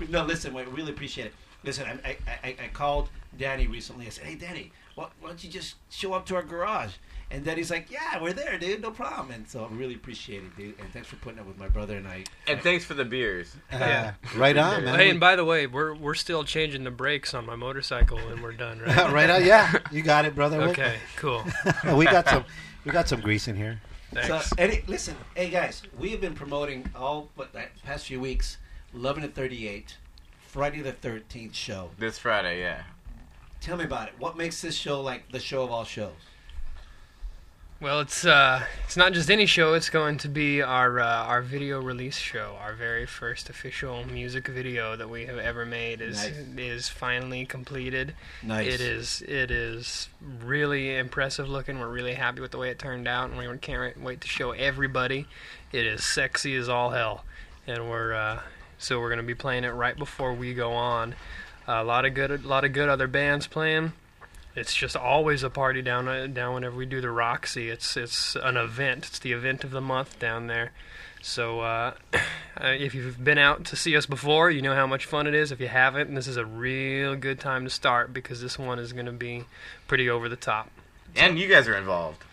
No, listen, we really appreciate it. Listen, I, I, I, I called Danny recently. I said, "Hey, Danny, why, why don't you just show up to our garage?" And Danny's like, "Yeah, we're there, dude. No problem." And so I really appreciate it, dude. And thanks for putting up with my brother and I. And thanks for the beers. Uh, right on, man. Hey, and by the way, we're we're still changing the brakes on my motorcycle, and we're done, right? right on, yeah. You got it, brother. okay, cool. we got some. We got some grease in here. Thanks. So, any, listen, hey guys, we have been promoting all but the past few weeks, Love and a 38, Friday the 13th show. This Friday, yeah. Tell me about it. What makes this show like the show of all shows? Well, it's uh, it's not just any show. It's going to be our uh, our video release show. Our very first official music video that we have ever made is Nice. is finally completed. Nice. It is it is really impressive looking. We're really happy with the way it turned out, and we can't wait to show everybody. It is sexy as all hell, and we're uh, so we're gonna be playing it right before we go on. a lot of good, a lot of good other bands playing. It's just always a party down uh, down whenever we do the Roxy. It's it's an event. It's the event of the month down there. So uh, uh, if you've been out to see us before, you know how much fun it is. If you haven't, this is a real good time to start because this one is going to be pretty over the top. And you guys are involved.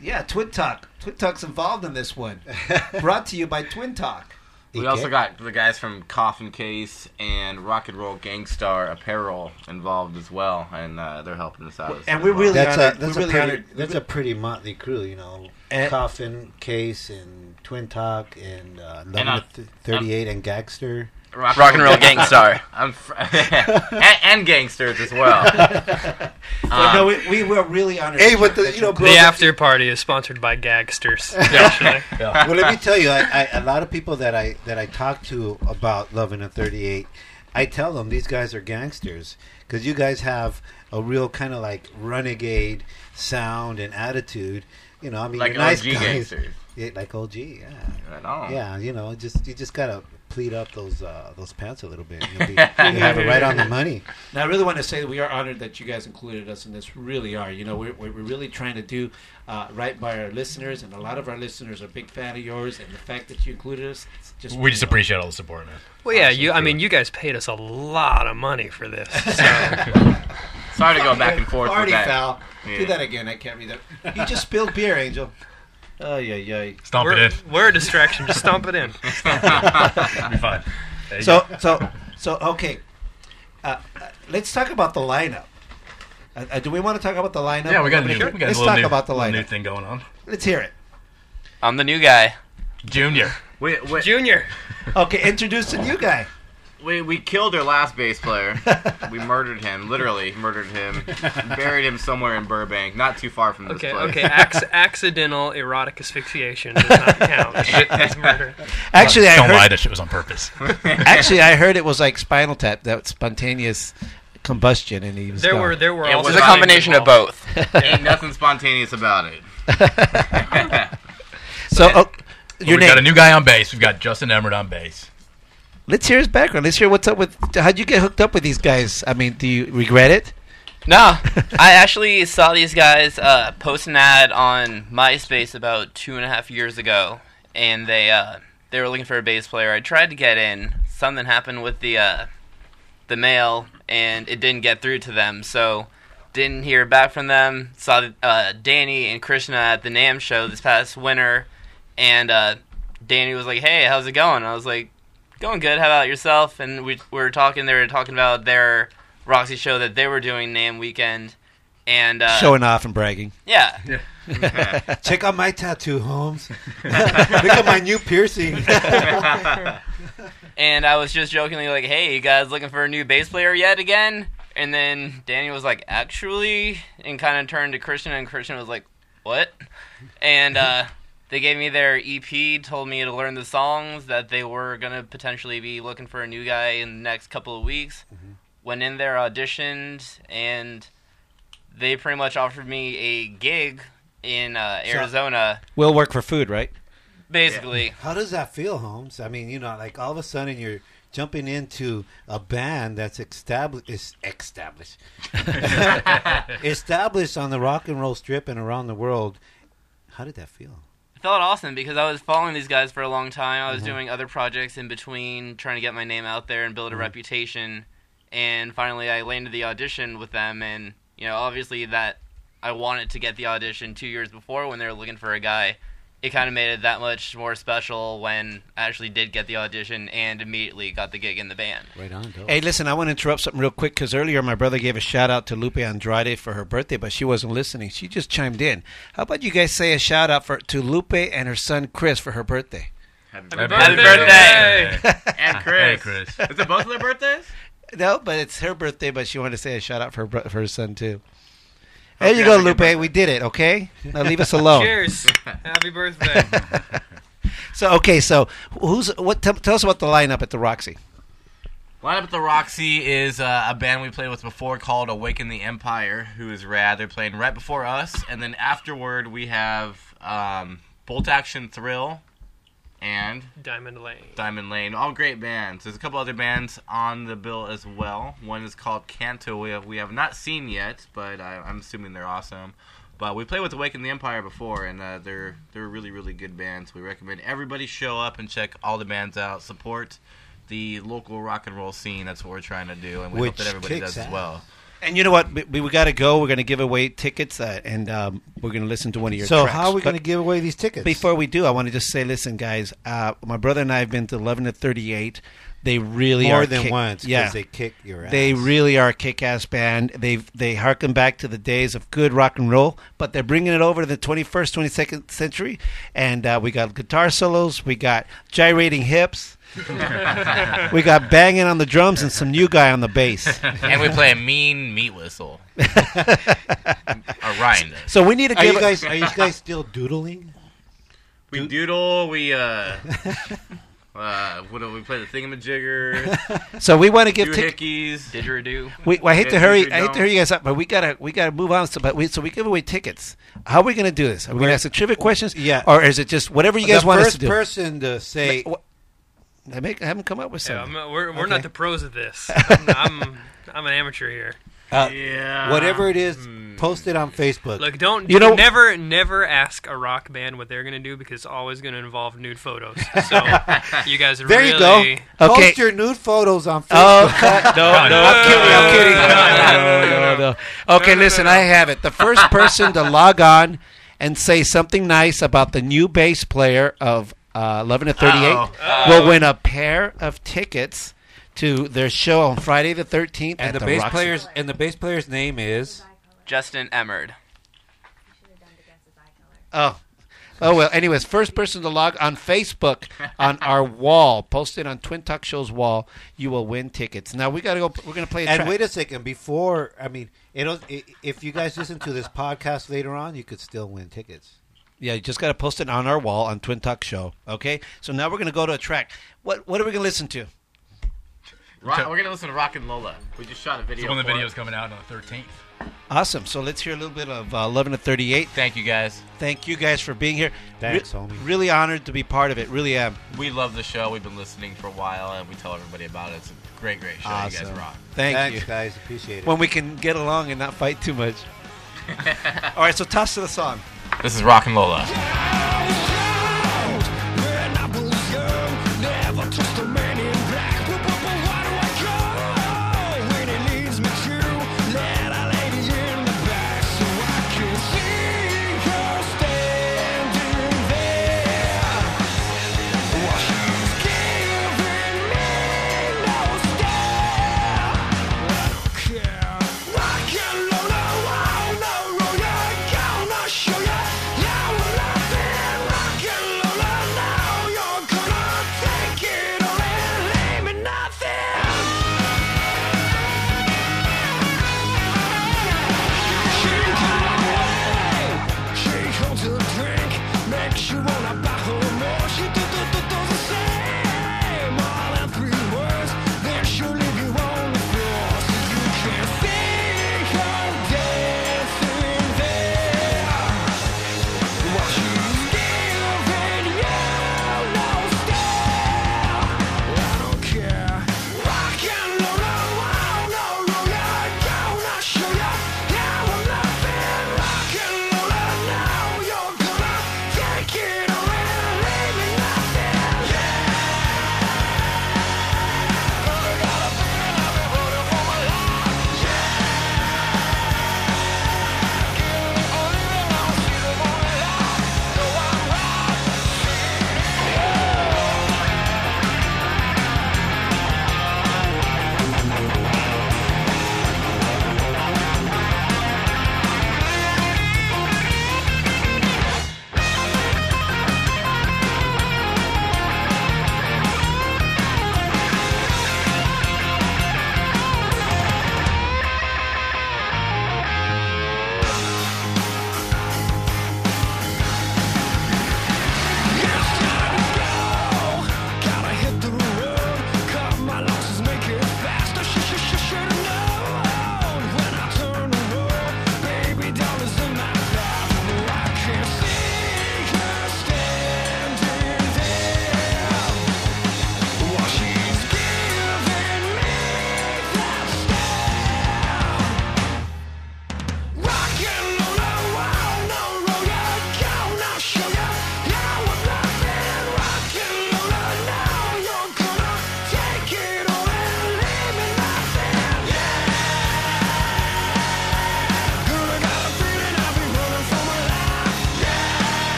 Yeah, Twin Talk. Twin Talk's involved in this one. Brought to you by Twin Talk. We also got the guys from Coffin Case and Rock and Roll Gangstar Apparel involved as well, and uh, they're helping us out. And we're really That's honored. a that's we're a really pretty honored. that's a pretty motley crew, you know. And- Coffin, Case, and Twin Talk, and uh, And, uh, Thirty Eight, and Gagster. Rock, Rock and Roll Gangstar. I'm fr- and, and gangsters as well. Um, no, we, we were really honored. Hey, that what the you know, bro? The after party is sponsored by Gagsters. yeah. well, let me tell you, I, I, a lot of people that I that I talk to about Love and a 38, I tell them these guys are gangsters because you guys have a real kind of like renegade sound and attitude. You know, I mean, like you're nice OG guys, gangsters. Yeah, like OG, yeah, Right on. yeah. You know, just you just gotta pleat up those uh, those pants a little bit. You'll be, you have it right on the money. Now, I really want to say that we are honored that you guys included us in this. Really are. You know, we're, we're we're really trying to do uh, right by our listeners, and a lot of our listeners are a big fan of yours. And the fact that you included us, just We just appreciate all the support, man. Well, yeah, you. I mean, you guys paid us a lot of money for this. So. Sorry to go back and forth Party foul. Yeah. Do that again. I can't read that. You just spilled beer, Angel. Oh yeah, yeah. Stomp we're, it in. we're a distraction. Just stomp it in. Be fine. So so so okay. Uh, uh, let's talk about the lineup. Uh, uh, do we want to talk about the lineup? yeah, we got a new, Sure. we got Let's a little talk new, about the little new thing going on. Let's hear it. I'm the new guy. Junior. We, we, Junior. Okay, introduce the new guy. We, we killed their last bass player. we murdered him, literally murdered him. buried him somewhere in Burbank, not too far from this Okay, place. okay. Ac- accidental erotic asphyxiation does not count as murder. Actually, I Don't lie. heard. That shit was on purpose. Actually, I heard it was like Spinal Tap, that spontaneous combustion, and he was. There gone. were there were It also was a combination of both. Ain't nothing spontaneous about it. So, oh, your We've name. got a new guy on bass. We've got Justin Emmert on bass. Let's hear his background. Let's hear what's up with. How'd you get hooked up with these guys? I mean, do you regret it? No, I actually saw these guys uh, post an ad on MySpace about two and a half years ago, and they uh, they were looking for a bass player. I tried to get in. Something happened with the uh, the mail, and it didn't get through to them. So didn't hear back from them. Saw uh, Danny and Krishna at the NAMM show this past winter, and uh, Danny was like, "Hey, how's it going?" I was like, "Going good. How about yourself?" And we, we were talking. They were talking about their Roxy show that they were doing NAMM weekend, and uh, Showing off and bragging. yeah, Check out my tattoo, Holmes. Look at my new piercing. and I was just jokingly like, "Hey, you guys looking for a new bass player yet again?" And then Daniel was like, "Actually," and kind of turned to Christian, and Christian was like, "What?" And uh, they gave me their EP, told me to learn the songs, that they were gonna potentially be looking for a new guy in the next couple of weeks. Went in there, auditioned, and they pretty much offered me a gig in uh, Arizona. Will work for food, right? Basically, How does that feel, Holmes? I mean, you know, like all of a sudden you're jumping into a band that's established, is established, established on the rock and roll strip and around the world. How did that feel? Felt awesome because I was following these guys for a long time. I was Mhm. doing other projects in between, trying to get my name out there and build a Mhm. reputation. And finally, I landed the audition with them. And you know, obviously, that I wanted to get the audition two years before when they were looking for a guy. It kind of made it that much more special when I actually did get the audition and immediately got the gig in the band. Right on, dope. Hey, listen, I want to interrupt something real quick because earlier my brother gave a shout out to Lupe Andrade for her birthday, but she wasn't listening. She just chimed in. How about you guys say a shout out for to Lupe and her son Chris for her birthday? Happy Happy birthday. birthday! And Chris. Hey, Chris. Is it both of their birthdays? No, but it's her birthday, but she wanted to say a shout out for her, for her son too. There Okay, you go, have a good Lupe. We did it. Okay, now leave us alone. Cheers! Happy birthday! So okay, so who's what? Tell, tell us about the lineup at the Roxy. Lineup at the Roxy is uh, a band we played with before called Awaken the Empire, who is rad. They're playing right before us, and then afterward we have um, Bolt Action Thrill and Diamond Lane. Diamond Lane. All great bands. There's a couple other bands on the bill as well. One is called Canto. We have we have not seen yet, but I, I'm assuming they're awesome. But we played with Awaken the Empire before, and uh, they're they're really really good bands. We recommend everybody show up and check all the bands out. Support the local rock and roll scene. That's what we're trying to do, and we Which hope that everybody kicks does as well. And you know what? We, we got to go. We're going to give away tickets, uh, and um, we're going to listen to one of your. So tracks. how are we going to give away these tickets? Before we do, I want to just say, listen, guys. Uh, my brother and I have been to Love and a Thirty Eight. They really more are than kick- once, Yeah, they kick your ass. They really are a kick-ass band. They they harken back to the days of good rock and roll, but they're bringing it over to the 21st, 22nd century. And uh, we got guitar solos, we got gyrating hips, we got banging on the drums, and some new guy on the bass. and we play a mean meat whistle. a rind. So we need to Are give. you guys? Are you guys still doodling? We doodle. We uh. Uh, what do we play? The thingamajigger, so we want to give do tickets. Didgeridoo. We, well, I hate to Yeah, hurry. I hate to don't. hurry you guys up, but we gotta we gotta move on. So, but we so we give away tickets. How are we gonna do this? Are we gonna ask the trivia questions? Yeah. Or is it just whatever you guys the want us first to do? person to say Wha- I make have them come up with Yeah, something. I'm, we're we're Okay. not the pros of this. I'm, I'm I'm an amateur here. uh, Yeah. whatever it is, Hmm. post it on Facebook. Look, don't You know- never never ask a rock band what they're gonna do because it's always gonna involve nude photos. So you guys there really you go. Okay. Post your nude photos on Facebook. Oh no, no, I'm kidding, I'm kidding. No, No, no, no, no. Okay, No, no, listen, I have it. The first person to log on and say something nice about the new bass player of uh, Love and a 38 Uh-oh. will win a pair of tickets to their show on Friday the 13th. and at the, the bass Roxy. players and the bass player's name is Justin Emmert. Oh, Oh well. Anyways, first person to log on Facebook on our wall, posted on Twin Talk Show's wall, you will win tickets. Now we got to go. We're gonna play a And track. wait a second, before I mean, it'll i- if you guys listen to this podcast later on, you could still win tickets. Yeah, you just got to post it on our wall on Twin Talk Show. Okay. So now we're gonna go to a track. What What are we gonna listen to? Rock, we're gonna listen to Rock and Lola. We just shot a video. So when the for it. video's coming out on the 13th. Awesome. So let's hear a little bit of uh, Love and a 38. Thank you guys. Thank you guys for being here. Thanks, homie. Really honored to be part of it. Really am. We love the show. We've been listening for a while, and we tell everybody about it. It's a great, great show. You guys Awesome. rock. Thank Thanks, you. guys. Appreciate it. When we can get along and not fight too much. All right. So toss to the song. This is Rock and Lola.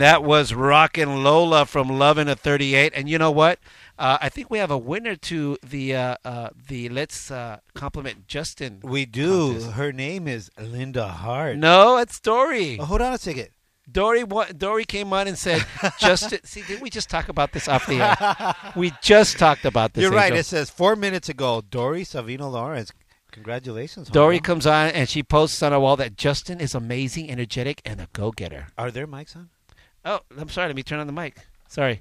And that was Rockin' Lola from Love and a 38. And you know what? Uh, I think we have a winner to the uh, uh, the Let's uh, Compliment Justin. We do. contest. Her name is Linda Hart. No, it's Dory. Oh, hold on a second. Dory, Dory came on and said, "Justin, see, didn't we just talk about this off the air? We just talked about this. You're right. Angel. It says four minutes ago, Dory Savino Lawrence. Congratulations. Dory homie. comes on and she posts on a wall that Justin is amazing, energetic, and a go-getter. Are there mics on? Oh, I'm sorry. Let me turn on the mic. Sorry.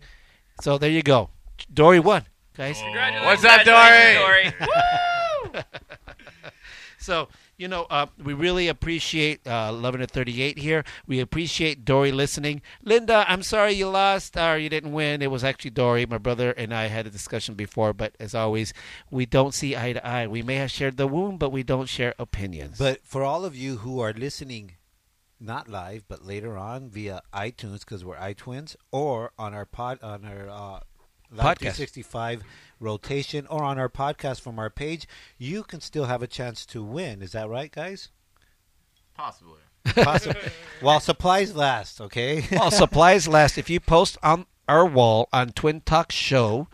So there you go. Dory won, guys. Congratulations, What's up, congratulations, Dory? Dory. So you know, uh, we really appreciate uh, Love and a 38 here. We appreciate Dory listening. Linda, I'm sorry you lost or you didn't win. It was actually Dory. My brother and I had a discussion before, but as always, we don't see eye to eye. We may have shared the wound, but we don't share opinions. But for all of you who are listening, not live, but later on via iTunes, because we're iTwins, or on our pod on our uh, Live podcast. 365 rotation or on our podcast from our page, you can still have a chance to win. Is that right, guys? Possibly. Possibly. While supplies last, okay? While supplies last, if you post on our wall on Twin Talk Show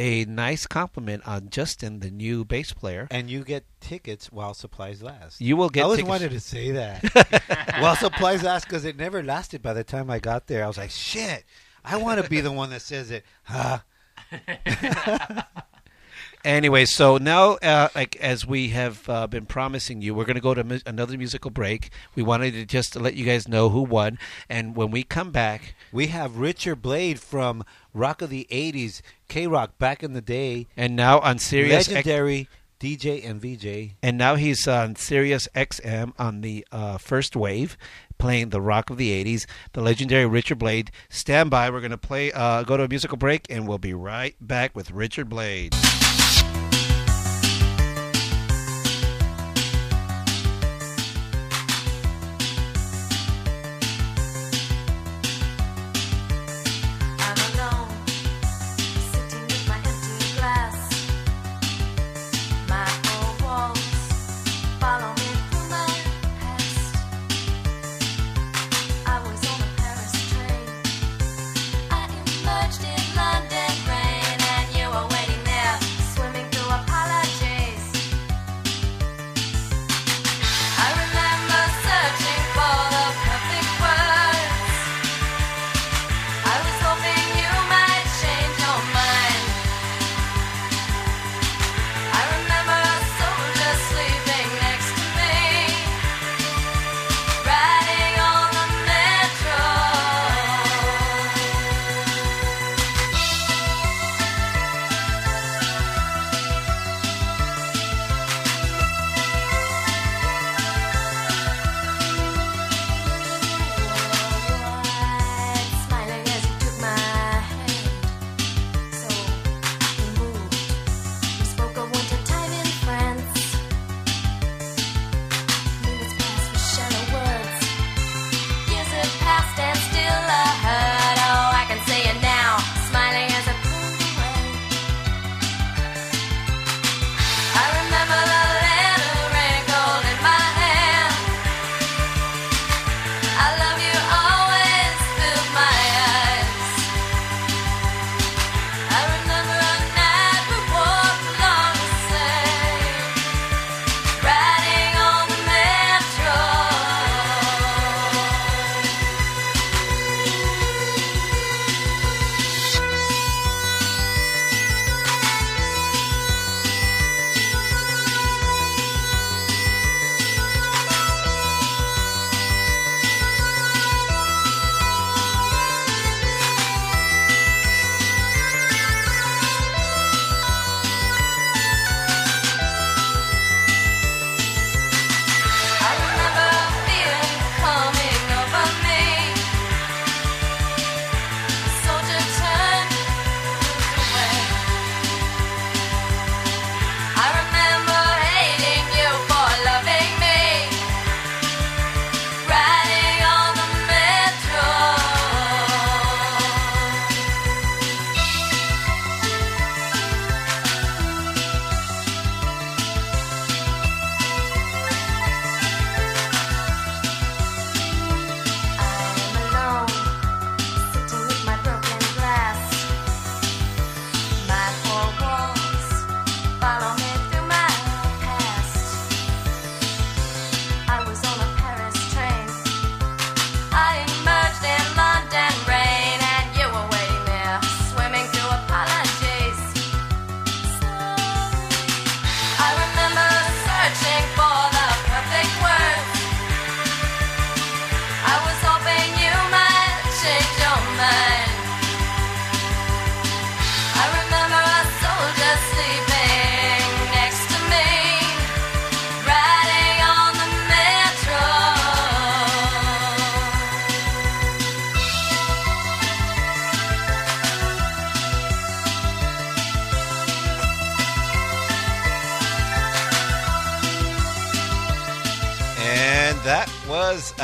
a nice compliment on Justin, the new bass player, and you get tickets while supplies last. you will get I always tickets. wanted to say that. while supplies last because it never lasted by the time I got there. I was like, shit, I want to be the one that says it. Huh? Anyway, so now, uh, like as we have uh, been promising you, we're going to go to mu- another musical break. We wanted to just to let you guys know who won, and when we come back, We have Richard Blade from Rock of the 80s, K Rock back in the day. and now on Sirius, X- Legendary DJ and VJ. and now he's on Sirius XM on the uh, first wave, playing the rock of the '80s, the legendary Richard Blade. Stand by. We're going to play. Uh, go to a musical break, and we'll be right back with Richard Blade.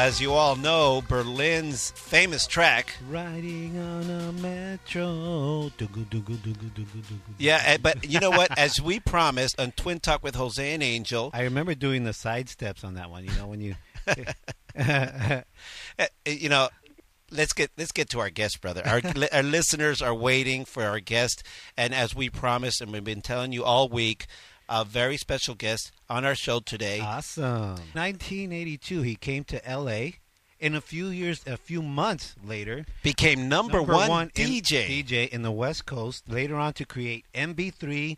As you all know, Berlin's famous track. Riding on a metro. Yeah, eh, but you know what? As we promised on Twin Talk with Jose and Angel, I remember doing the side steps on that one. You know when you. eh, eh, you know, let's get let's get to our guest, brother. Our our listeners are waiting for our guest, and as we promised, and we've been telling you all week, a very special guest on our show today. Awesome. 1982, he came to L.A. In a few years, a few months later, Became number, one, in- DJ. DJ in the West Coast. Later on, to create MV3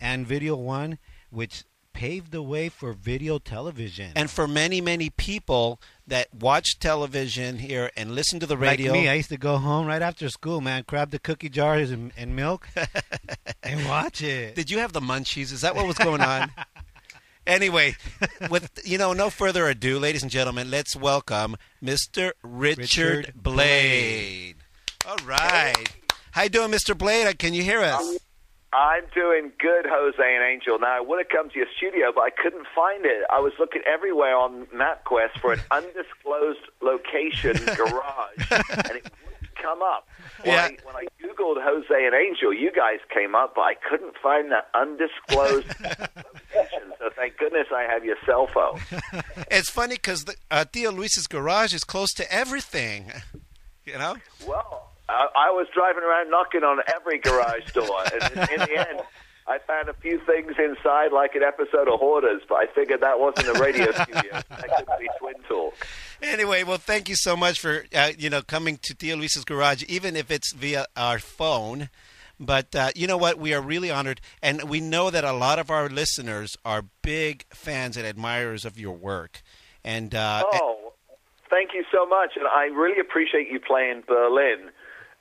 and Video One, which paved the way for video television. And for many, many people that watch television here and listen to the radio, Like me, I used to go home right after school, man, grab the cookie jars and, and milk, and watch it. did you have the munchies? Is that what was going on? anyway, with you know, no further ado, ladies and gentlemen, let's welcome Mr. Richard, Richard Blade. All right. How you doing, Mr. Blade? Uh, can you hear us? I'm doing good, Jose and Angel. Now, I would have come to your studio, but I couldn't find it. I was looking everywhere on MapQuest for an undisclosed location garage, and it wouldn't come up. When, Yeah. I, when I Googled Jose and Angel, you guys came up, but I couldn't find that undisclosed location. So thank goodness I have your cell phone. It's funny because uh, Theo Luis's garage is close to everything. You know? Well, I, I was driving around knocking on every garage door, and in the end, I found a few things inside, like an episode of Hoarders. But I figured that wasn't a radio studio. That could be Twin Talk. Anyway, well, thank you so much for uh, you know coming to Theo Luis's garage, even if it's via our phone. But uh, you know what? We are really honored, and we know that a lot of our listeners are big fans and admirers of your work. And uh, Oh, thank you so much, and I really appreciate you playing Berlin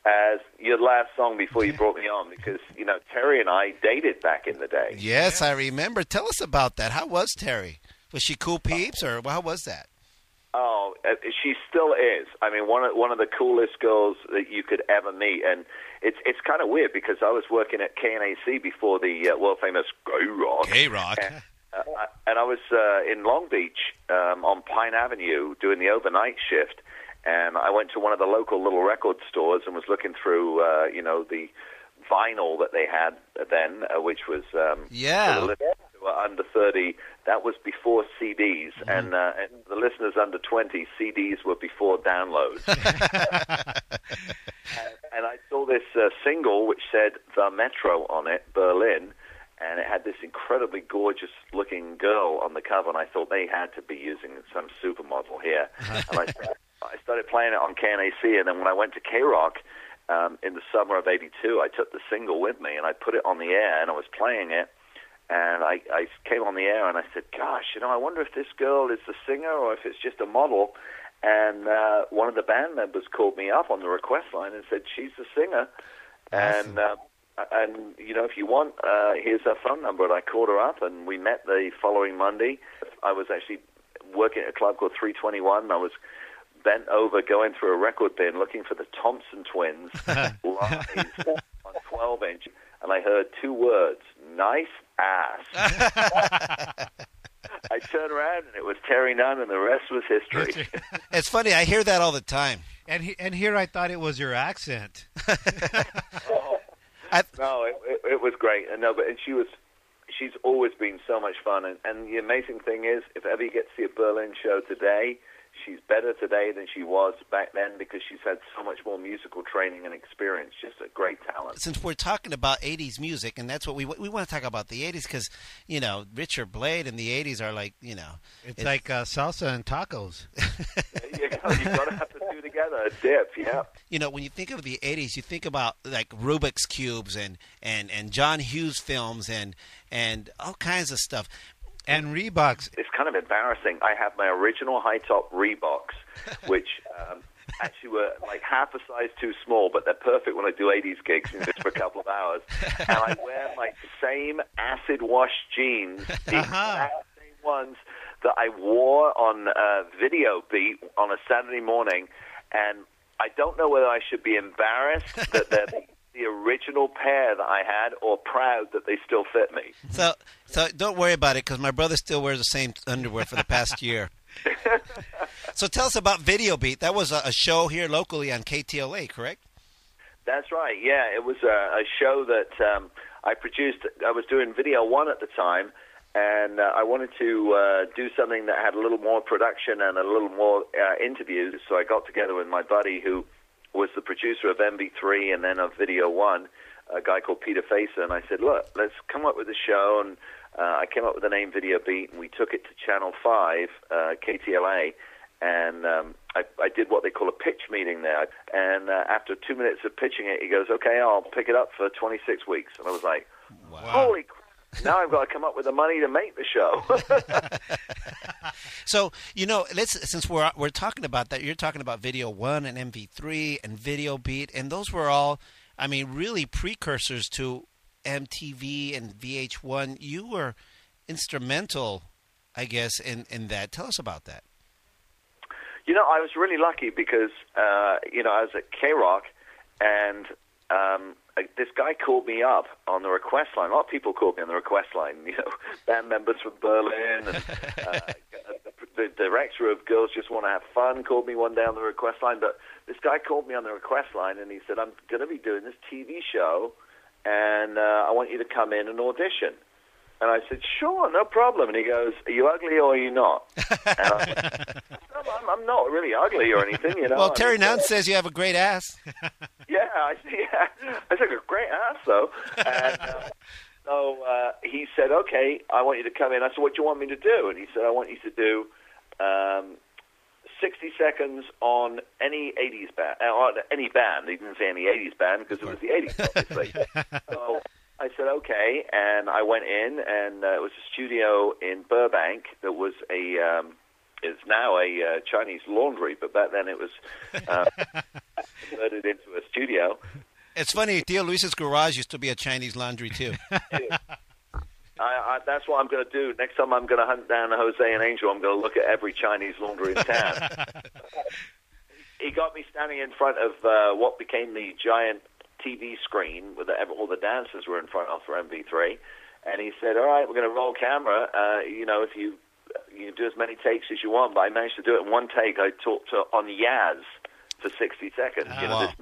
as your last song before you brought me on, because you know Terri and I dated back in the day. yes, I remember. Tell us about that. How was Terri? Was she cool peeps, or how was that? Oh, uh, she still is. I mean, one of one of the coolest girls that you could ever meet, and it's it's kind of weird because I was working at KNAC before the uh, world famous K Rock. K Rock. And, uh, I- and I was uh, in Long Beach um, on Pine Avenue doing the overnight shift, and I went to one of the local little record stores and was looking through, uh, you know, the vinyl that they had then, uh, which was um, Yeah. for the listeners who are under 30. That was before CDs, and, uh, and the listeners under 20, CDs were before downloads. and, and I saw this uh, single which said "The Metro" on it, Berlin, and it had this incredibly gorgeous looking girl on the cover, and I thought they had to be using some supermodel here. and I, started- I started playing it on KNAC, and then when I went to K Rock um, in the summer of '82, I took the single with me and I put it on the air, and I was playing it. And I, I came on the air and I said, "Gosh, you know, I wonder if this girl is the singer or if it's just a model." And uh, one of the band members called me up on the request line and said, "She's the singer." And uh, and you know, if you want, uh, here's her phone number. And I called her up, and we met the following Monday. I was actually working at a club called 321. I was bent over going through a record bin looking for the Thompson Twins on 12 inch, and I heard two words: "Nice ass." I turned around and it was Terri Nunn, and the rest was history. It's funny. I hear that all the time. And he, and here I thought it was your accent. I, oh, No, it, it, it was great. And no, but and she was, she's always been so much fun. And, and the amazing thing is, if ever you get to see a Berlin show today, she's better today than she was back then because she's had so much more musical training and experience. Just a great talent. since we're talking about 80s music and that's what we we want to talk about the 80s because you know richard blade and the 80s are like you know It's like uh, salsa and tacos. you know, you've got to have the two together. A dip, yeah. you know when you think of the 80s you think about like rubik's cubes and and and john hughes films and and all kinds of stuff And Reeboks. It's kind of embarrassing. I have my original high top Reeboks, which um, actually were like half a size too small, but they're perfect when I do 80s gigs in just for a couple of hours. And I wear my same acid wash jeans, the exact same ones that I wore on uh, Video Beat on a Saturday morning. And I don't know whether I should be embarrassed that they're the, original pair that I had or proud that they still fit me. so so don't worry about it because my brother still wears the same underwear for the past year So tell us about Video Beat. That was a, a show here locally on KTLA, correct? That's right. Yeah, it was a, a show that um, I produced. I was doing Video One at the time, and uh, I wanted to uh, do something that had a little more production and a little more uh, interviews. So I got together with my buddy who was the producer of MV3 and then of Video One, a guy called Peter Facer, and I said, "Look, let's come up with a show." And uh, I came up with the name Video Beat, and we took it to Channel Five, uh, KTLA, and um, I, I did what they call a pitch meeting there. And uh, after two minutes of pitching it, he goes, "Okay, I'll pick it up for 26 weeks." And I was like, "Holy!" crap. Now I've got to come up with the money to make the show. So you know, let's since we're we're talking about that, you're talking about Video One and MV3 and Video Beat, and those were all, I mean, really precursors to MTV and VH1. You were instrumental, I guess, in in that. Tell us about that. You know, I was really lucky because uh, you know I was at K Rock, and um, this guy called me up on the request line. A lot of people called me on the request line. You know, band members from Berlin, and uh, the director of Girls Just Want to Have Fun called me one day on the request line. But this guy called me on the request line, and he said, "I'm going to be doing this TV show, and uh, I want you to come in and audition." And I said, sure, no problem. And he goes, are you ugly or are you not? And I went, no, I'm, I'm not really ugly or anything, you know. well, Terri Nunn says you have a great ass. yeah, I yeah. I took a great ass though. And uh, so uh, he said, "Okay, I want you to come in." I said, "What do you want me to do?" And he said, "I want you to do um, 60 seconds on any 80s band, uh, on any band." He didn't say any 80s band because it was the 80s, obviously. so I said, "Okay," and I went in, and uh, it was a studio in Burbank that was a. Um, it's now a uh, Chinese laundry, but back then it was uh, converted into a studio. It's funny, Theo Luis's garage used to be a Chinese laundry too. I, I, that's what I'm going to do. Next time I'm going to hunt down Jose and Angel, I'm going to look at every Chinese laundry in town. he got me standing in front of uh, what became the giant TV screen where the, all the dancers were in front of for MV3. And he said, all right, we're going to roll camera. Uh, you know, if you you do as many takes as you want, but I managed to do it in one take. I talked to, on Yaz for 60 seconds. you know, wow. this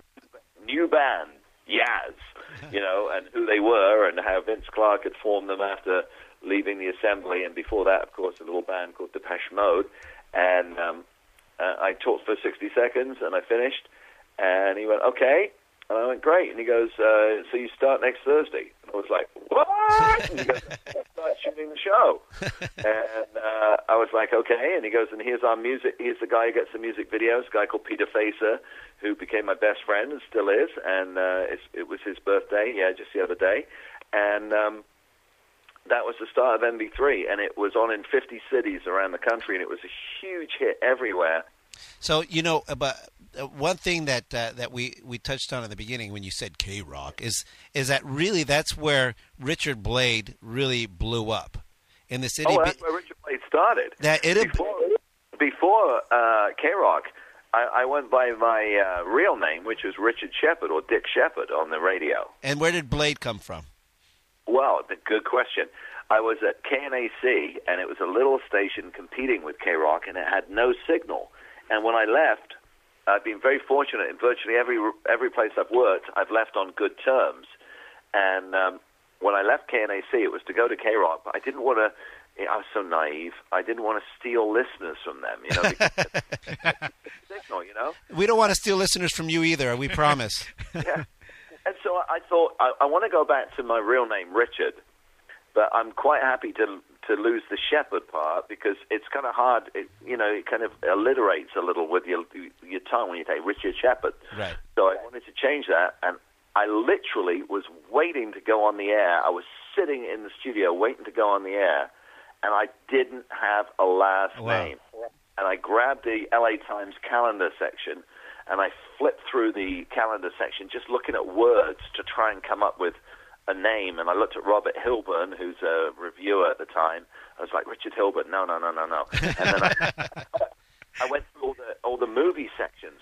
new band, Yaz, you know, and who they were and how Vince Clarke had formed them after leaving the assembly. And before that, of course, a little band called Depeche Mode. And um, uh, I talked for 60 seconds and I finished. And he went, okay. And I went, great. And he goes, uh, so you start next Thursday. And I was like, what? And he goes, start shooting the show. and uh, I was like, okay. And he goes, and here's our music. Here's the guy who gets the music videos, a guy called Peter Facer, who became my best friend and still is. And uh, it's, it was his birthday, yeah, just the other day. And um, that was the start of MV3. And it was on in 50 cities around the country. And it was a huge hit everywhere. So you know, but uh, one thing that uh, that we, we touched on in the beginning when you said K Rock is is that really that's where Richard Blade really blew up in the city. Oh, that's where Richard Blade started. That it before before uh, K Rock, I, I went by my uh, real name, which was Richard Shepard or Dick Shepard on the radio. and where did Blade come from? Well, good question. I was at KNAC, and it was a little station competing with K Rock, and it had no signal. And when I left, I've been very fortunate in virtually every every place I've worked. I've left on good terms. And um, when I left KNAC, it was to go to K Rock, but I didn't want to. I was so naive. I didn't want to steal listeners from them. You know, signal. You know. We don't want to steal listeners from you either. We promise. yeah. And so I thought I, I want to go back to my real name, Richard, but I'm quite happy to to lose the shepherd part because it's kind of hard. It, you know, it kind of alliterates a little with your your tongue when you say Richard Shepherd. Right. So I wanted to change that, and I literally was waiting to go on the air. I was sitting in the studio waiting to go on the air, and I didn't have a last Wow. name. And I grabbed the LA Times calendar section, and I flipped through the calendar section, just looking at words to try and come up with a name. And I looked at Robert Hilburn, who's a reviewer at the time. I was like, Richard Hilburn, no, no, no, no, no. And then I, I went through all the all the movie sections,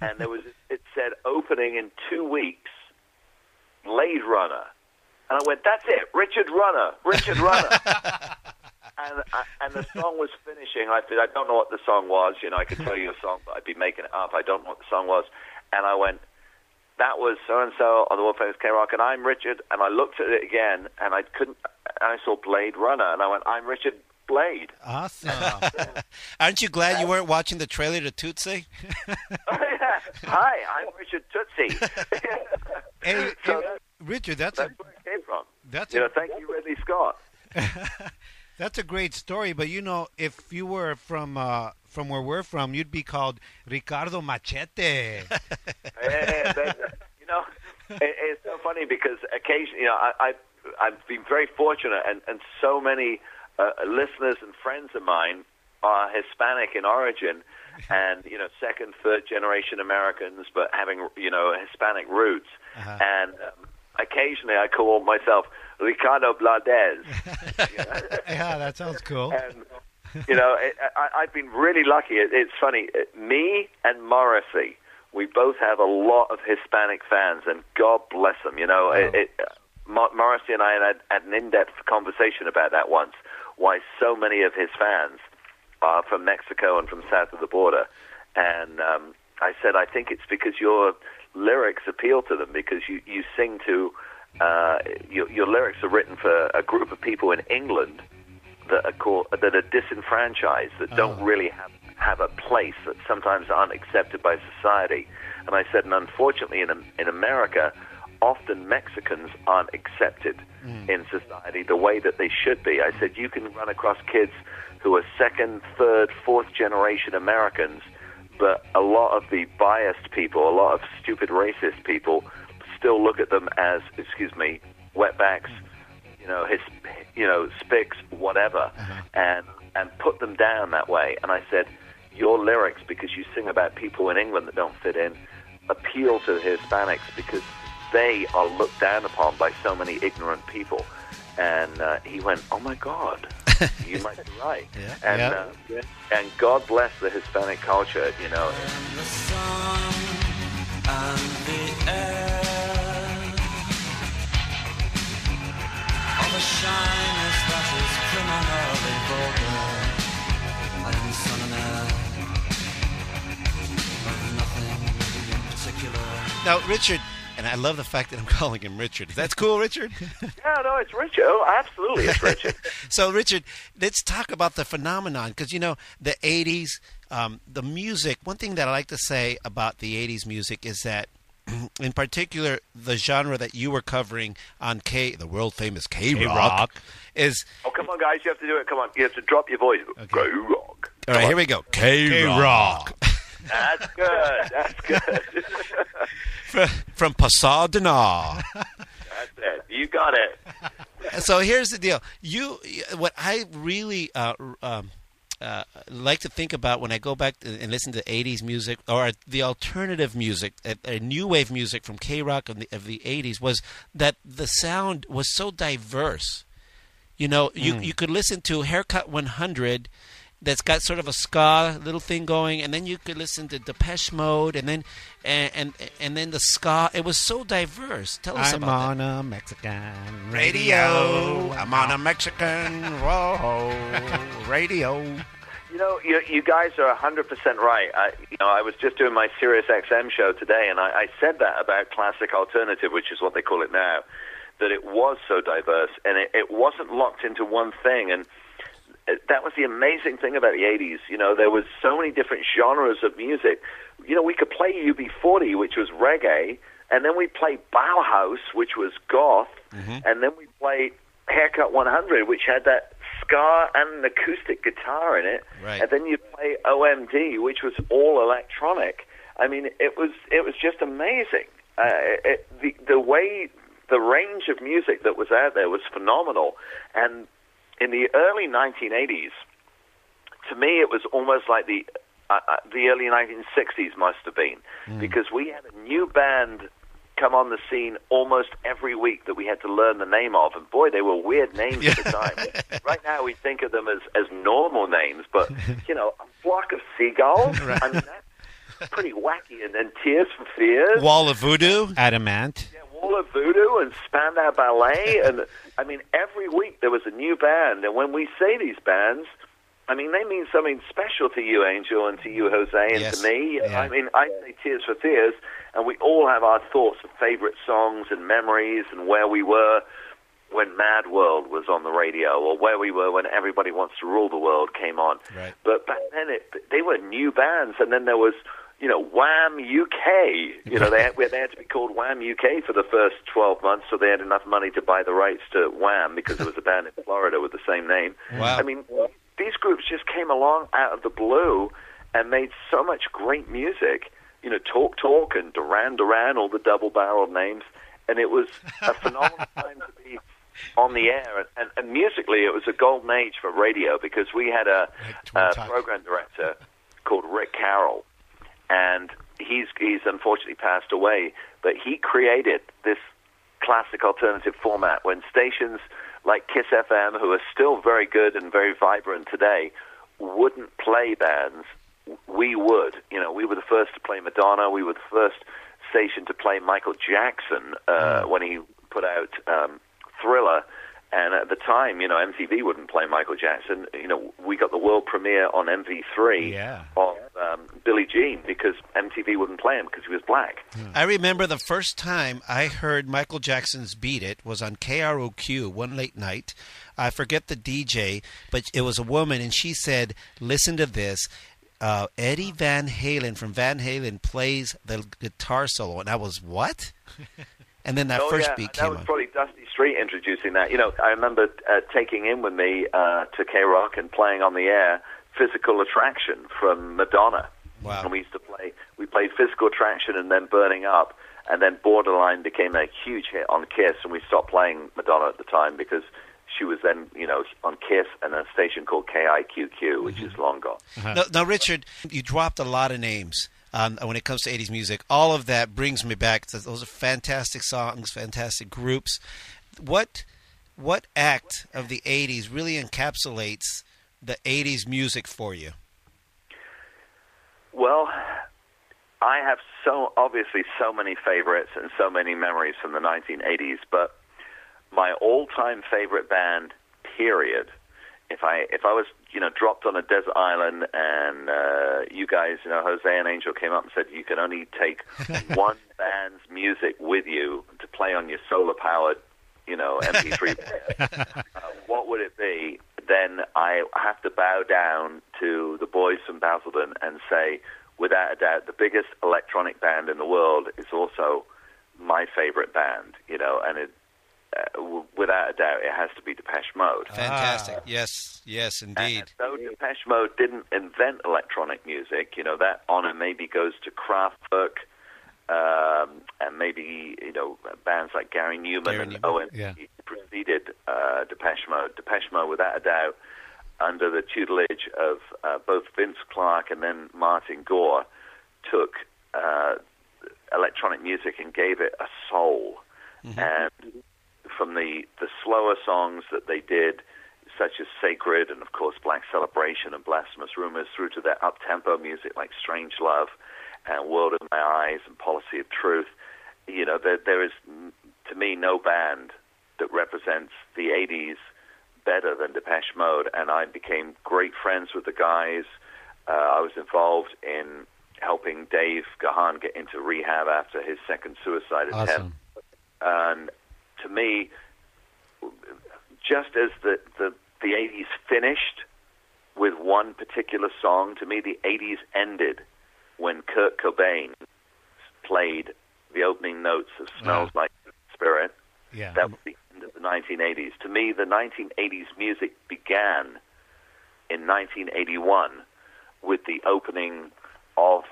and there was it said opening in two weeks, Blade Runner, and I went, that's it, Richard Runner, Richard Runner. and uh, and the song song was finishing. I said, I don't know what the song was. You know, I could tell you a song, but I'd be making it up. I don't know what the song was. And I went, that was so and so on the World Famous K Rock, and I'm Richard. And I looked at it again, and I couldn't. And I saw Blade Runner, and I went, I'm Richard Blade. Awesome. Aren't you glad you weren't watching the trailer to Tootsie? Hi, I'm Richard Tootsie. hey, so hey, Richard, that's a where it came from. that's You know, a, thank you, Ridley Scott. that's a great story. But you know, if you were from uh, from where we're from, you'd be called Ricardo Machete. Yeah, you know, it, it's so funny because occasionally, you know, I, I I've been very fortunate, and and so many uh, listeners and friends of mine are Hispanic in origin, and you know, second, third generation Americans, but having you know Hispanic roots, Uh-huh. and um, occasionally I call myself Ricardo Blades. yeah, that sounds cool. and you know, it, I, I've been really lucky. It, it's funny. It, me and Morrissey, we both have a lot of Hispanic fans, and God bless them. You know, Mo- Morrissey and I had had an in-depth conversation about that once. Why so many of his fans are from Mexico and from south of the border, and um, I said I think it's because your lyrics appeal to them because you you sing to. Uh, your, your lyrics are written for a group of people in England that are called, that are disenfranchised, that don't ah. really have have a place, that sometimes aren't accepted by society. And I said, and unfortunately, in in America, often Mexicans aren't accepted hmm. in society the way that they should be. I said, you can run across kids who are second, third, fourth generation Americans, but a lot of the biased people, a lot of stupid racist people, still look at them as, excuse me, wetbacks, you know, his, you know, spics, whatever, and and put them down that way. And I said, your lyrics, because you sing about people in England that don't fit in, appeal to the Hispanics because they are looked down upon by so many ignorant people. And uh, he went, oh my God, you might be right. Yeah. And Yeah. uh, and God bless the Hispanic culture, you know. The sun and the air. All the shyness that is criminally vulgar. I am son and of nothing in particular. Now, Richard, and I love the fact that I'm calling him Richard. That's cool, Richard. Yeah, no, it's Richard. Oh, absolutely, it's Richard. so, Richard, let's talk about the phenomenon because you know the '80s, um, the music. One thing that I like to say about the '80s music is that, in particular, the genre that you were covering on K, the world famous K K-Rock. is oh, come on, guys, you have to do it. Come on, you have to drop your voice. Go rock. all right. Here we go. K rock That's good. That's good. from Pasadena. That's it. You got it. so here's the deal. You, what I really uh, um, uh, like to think about when I go back and listen to '80s music or the alternative music, uh, uh, new wave music from K Rock of the, of the '80s, was that the sound was so diverse. You know, you you could listen to Haircut 100. That's got sort of a ska little thing going, and then you could listen to Depeche Mode, and then and and, and then the ska. It was so diverse. Tell us I'm about that on a Mexican radio. I'm on a Mexican whoa, radio. You know, you, you guys are 100% right. I, you know, I was just doing my Sirius XM show today, and I, I said that about classic alternative, which is what they call it now, that it was so diverse, and it, it wasn't locked into one thing. And uh, that was the amazing thing about the 80s. You know, there was so many different genres of music. You know, we could play UB40, which was reggae, and then we play Bauhaus, which was goth, mm-hmm. and then we play Haircut 100, which had that ska and an acoustic guitar in it, Right. and then you play OMD, which was all electronic. I mean, it was it was just amazing. Uh, it, the the way the range of music that was out there was phenomenal, and in the early 1980s, to me, it was almost like the uh, uh, the early 1960s must have been because we had a new band come on the scene almost every week that we had to learn the name of, and boy, they were weird names at the time. right now, we think of them as as normal names, but you know, a flock of seagulls. I mean, that's pretty wacky. And then Tears for Fears. Wall of Voodoo. Adam Ant. Yeah, Wall of Voodoo and Spandau Ballet, and I mean, every week there was a new band. And when we say these bands, I mean, they mean something special to you, Angel, and to you, Jose, and Yes. to me. Yeah. I mean, I say Tears for Fears, and we all have our thoughts of favorite songs and memories and where we were when Mad World was on the radio, or where we were when Everybody Wants to Rule the World came on. Right. But back then, it, they were new bands, and then there was, you know, Wham UK. You know, they had, they had to be called Wham UK for the first 12 months, so they had enough money to buy the rights to Wham because there was a band in Florida with the same name. Wow. I mean, these groups just came along out of the blue and made so much great music. You know, Talk Talk and Duran Duran, all the double-barreled names, and it was a phenomenal time to be on the air. And, and, and musically, it was a golden age for radio because we had a, a program director called Rick Carroll, and he's he's unfortunately passed away. But he created this classic alternative format when stations like Kiss FM, who are still very good and very vibrant today, wouldn't play bands. We would. You know, we were the first to play Madonna. We were the first station to play Michael Jackson uh, when he put out um, Thriller. And at the time, you know, MTV wouldn't play Michael Jackson. You know, we got the world premiere on MV3 Yeah. of um, Billie Jean because MTV wouldn't play him because he was black. I remember the first time I heard Michael Jackson's "Beat It" was on KROQ one late night. I forget the DJ, but it was a woman, and she said, "Listen to this." Uh, Eddie Van Halen from Van Halen plays the guitar solo, and I was what? And then that oh, first yeah. beat that came was on. probably Dusty Street introducing that. You know, I remember uh, taking in with me uh, to K Rock and playing on the air "Physical Attraction" from Madonna. Wow. And we used to play. We played "Physical Attraction" and then "Burning Up," and then "Borderline" became a huge hit on Kiss, and we stopped playing Madonna at the time because she was then, you know, on Kiss and a station called KIQQ, which is long gone. Now, now, Richard, you dropped a lot of names um, when it comes to 80s music. All of that brings me back. To, those are fantastic songs, fantastic groups. What what act of the 80s really encapsulates the 80s music for you? Well, I have so obviously so many favorites and so many memories from the 1980s, but my all-time favorite band, period. If I if I was you know dropped on a desert island and uh, you guys you know Jose and Angel came up and said you can only take one band's music with you to play on your solar powered you know MP3 player, uh, what would it be? Then I have to bow down to the boys from Basildon and say, without a doubt, the biggest electronic band in the world is also my favorite band. You know, and it, uh, without a doubt, it has to be Depeche Mode. Fantastic. Yes, yes, indeed. And though Depeche Mode didn't invent electronic music, you know, that honor maybe goes to Kraftwerk, um, and maybe, you know, bands like Gary Numan Gary and Numan, Owen yeah. preceded uh, Depeche Mode. Depeche Mode, without a doubt, under the tutelage of uh, both Vince Clarke and then Martin Gore, took uh, electronic music and gave it a soul. And from the, the slower songs that they did, such as Sacred and, of course, Black Celebration and Blasphemous Rumors, through to their up-tempo music like Strange Love and World of My Eyes and Policy of Truth, you know, there, there is, to me, no band that represents the 80s better than Depeche Mode. And I became great friends with the guys. Uh, I was involved in helping Dave Gahan get into rehab after his second suicide attempt. Awesome. And to me, just as the, the, the 80s finished with one particular song, to me, the 80s ended when Kurt Cobain played the opening notes of Smells Like Spirit. Yeah. That was the end of the 1980s. To me, the 1980s music began in 1981 with the opening of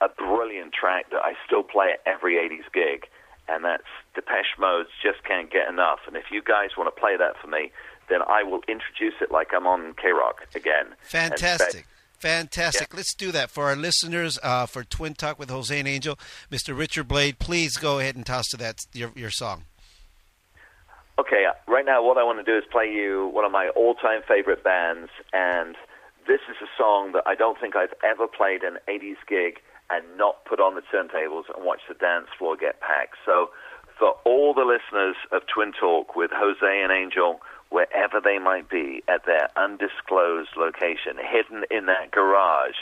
a brilliant track that I still play at every 80s gig, and that's Depeche Mode's Just Can't Get Enough. And if you guys want to play that for me, then I will introduce it like I'm on K Rock again. Fantastic. Fantastic. Let's do that for our listeners uh, for Twin Talk with Jose and Angel. Mr. Richard Blade, please go ahead and toss to that your, your song. Okay, uh, right now what I want to do is play you one of my all-time favorite bands, and this is a song that I don't think I've ever played an 80s gig and not put on the turntables and watch the dance floor get packed. So for all the listeners of Twin Talk with Jose and Angel, wherever they might be at their undisclosed location, hidden in that garage.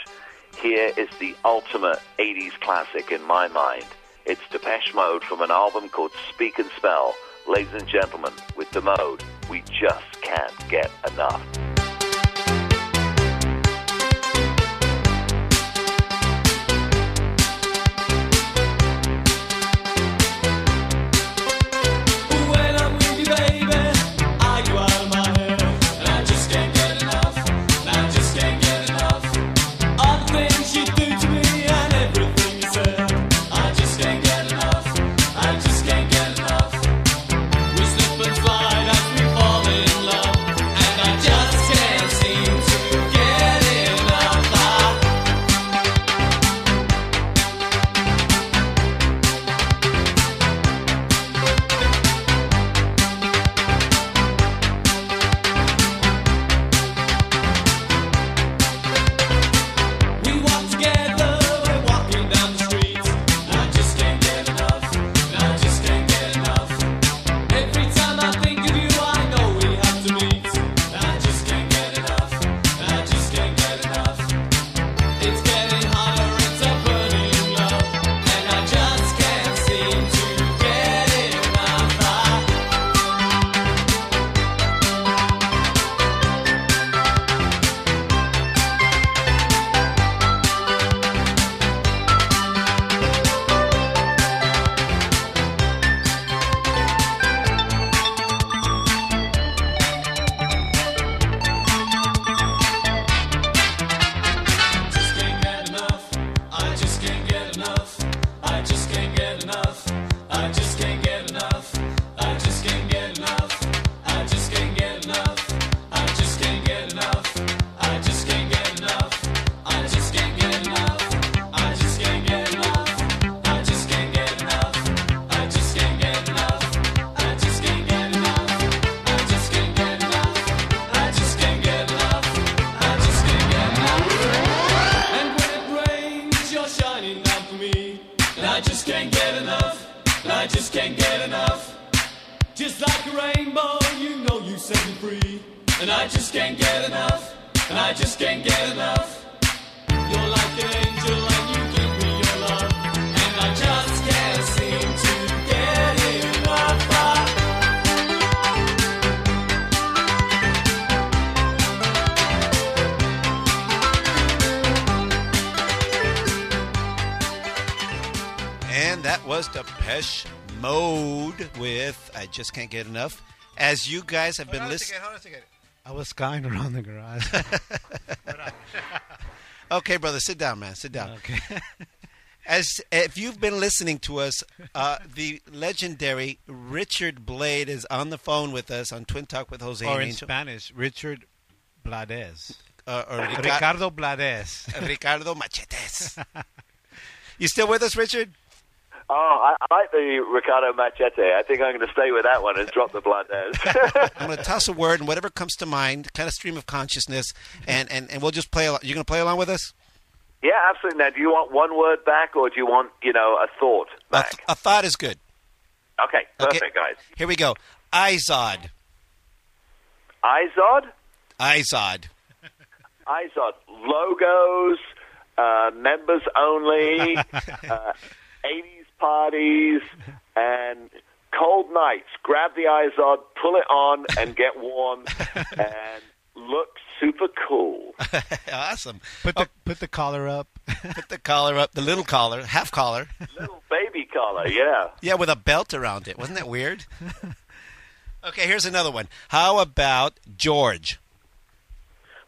Here is the ultimate 80s classic in my mind. It's Depeche Mode from an album called Speak and Spell. Ladies and gentlemen, with the mode, we just can't get enough. And I just can't get enough. You're like an angel and you give me your love. And I just can't seem to get enough. And that was Depeche Mode with I Just Can't Get Enough. As you guys have been listening. I was skying around the garage. Okay, brother, sit down, man. Sit down. Okay. As if you've been listening to us, uh, the legendary Richard Blade is on the phone with us on Twin Talk with Jose or and in Angel. Spanish, Richard Blades. Uh, or Rica- Ricardo Blades. Ricardo Machetes. you still with us, Richard? Oh, I, I like the Ricardo Machete. I think I'm going to stay with that one and drop the blood I'm going to toss a word and whatever comes to mind, kind of stream of consciousness, and, and, and we'll just play. Along. You're going to play along with us? yeah, absolutely. Now, do you want one word back or do you want, you know, a thought A, back? th- a thought is good. Okay, perfect, guys. Here we go. Izod. Izod? Izod. Izod. Logos, uh, members only, uh, 80s parties, and cold nights. Grab the Izod, pull it on, and get warm, and look super cool. awesome. Put the put the collar up. Put the collar up, the little collar, half collar. Little baby collar, yeah. Yeah, with a belt around it. Wasn't that weird? okay, here's another one. How about George?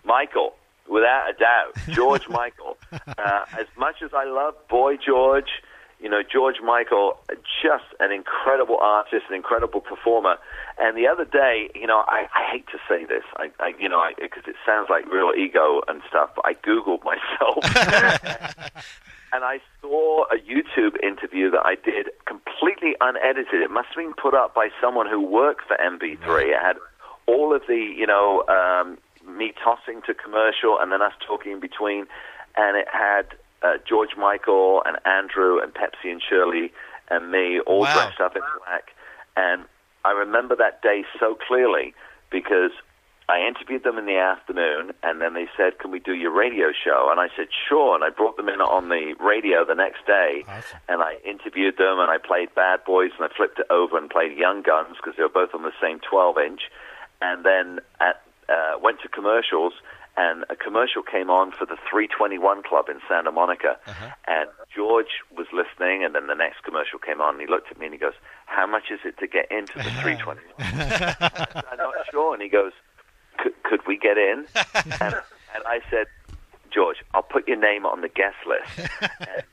Michael, without a doubt, George Michael. Uh, as much as I love Boy George, you know, George Michael, just an incredible artist, an incredible performer. And the other day, you know, I, I hate to say this, I, I you know, because it sounds like real ego and stuff. But I googled myself, and I saw a YouTube interview that I did completely unedited. It must have been put up by someone who worked for MV3. It had all of the, you know, um, me tossing to commercial and then us talking in between, and it had uh, George Michael and Andrew and Pepsi and Shirley and me all Wow. dressed up in black. And I remember that day so clearly because I interviewed them in the afternoon, and then they said, "Can we do your radio show?" And I said, "Sure." And I brought them in on the radio the next day, and I interviewed them, and I played Bad Boys, and I flipped it over and played Young Guns because they were both on the same 12-inch, and then at, uh, went to commercials. And a commercial came on for the 321 Club in Santa Monica, uh-huh. and George was listening. And then the next commercial came on, and he looked at me and he goes, "How much is it to get into the uh-huh. 321?" I'm not sure. And he goes, could, could we get in? And, and I said, George, I'll put your name on the guest list. And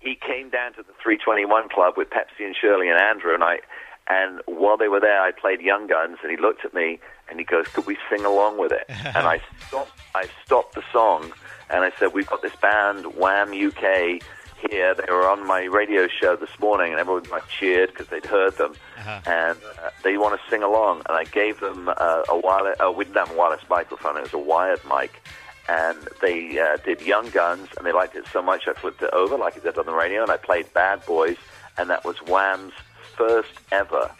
he came down to the 321 Club with Pepsi and Shirley and Andrew, and I, and while they were there, I played Young Guns, and he looked at me and he goes, "Could we sing along with it?" And I stopped. I stopped the song, and I said, "We've got this band, Wham UK." Here, they were on my radio show this morning, and everyone like, cheered because they'd heard them, and uh, they want to sing along. And I gave them uh, a wireless. Uh, we didn't have a wireless microphone; it was a wired mic. And they uh, did Young Guns, and they liked it so much I flipped it over like I did on the radio, and I played Bad Boys, and that was Wham's first ever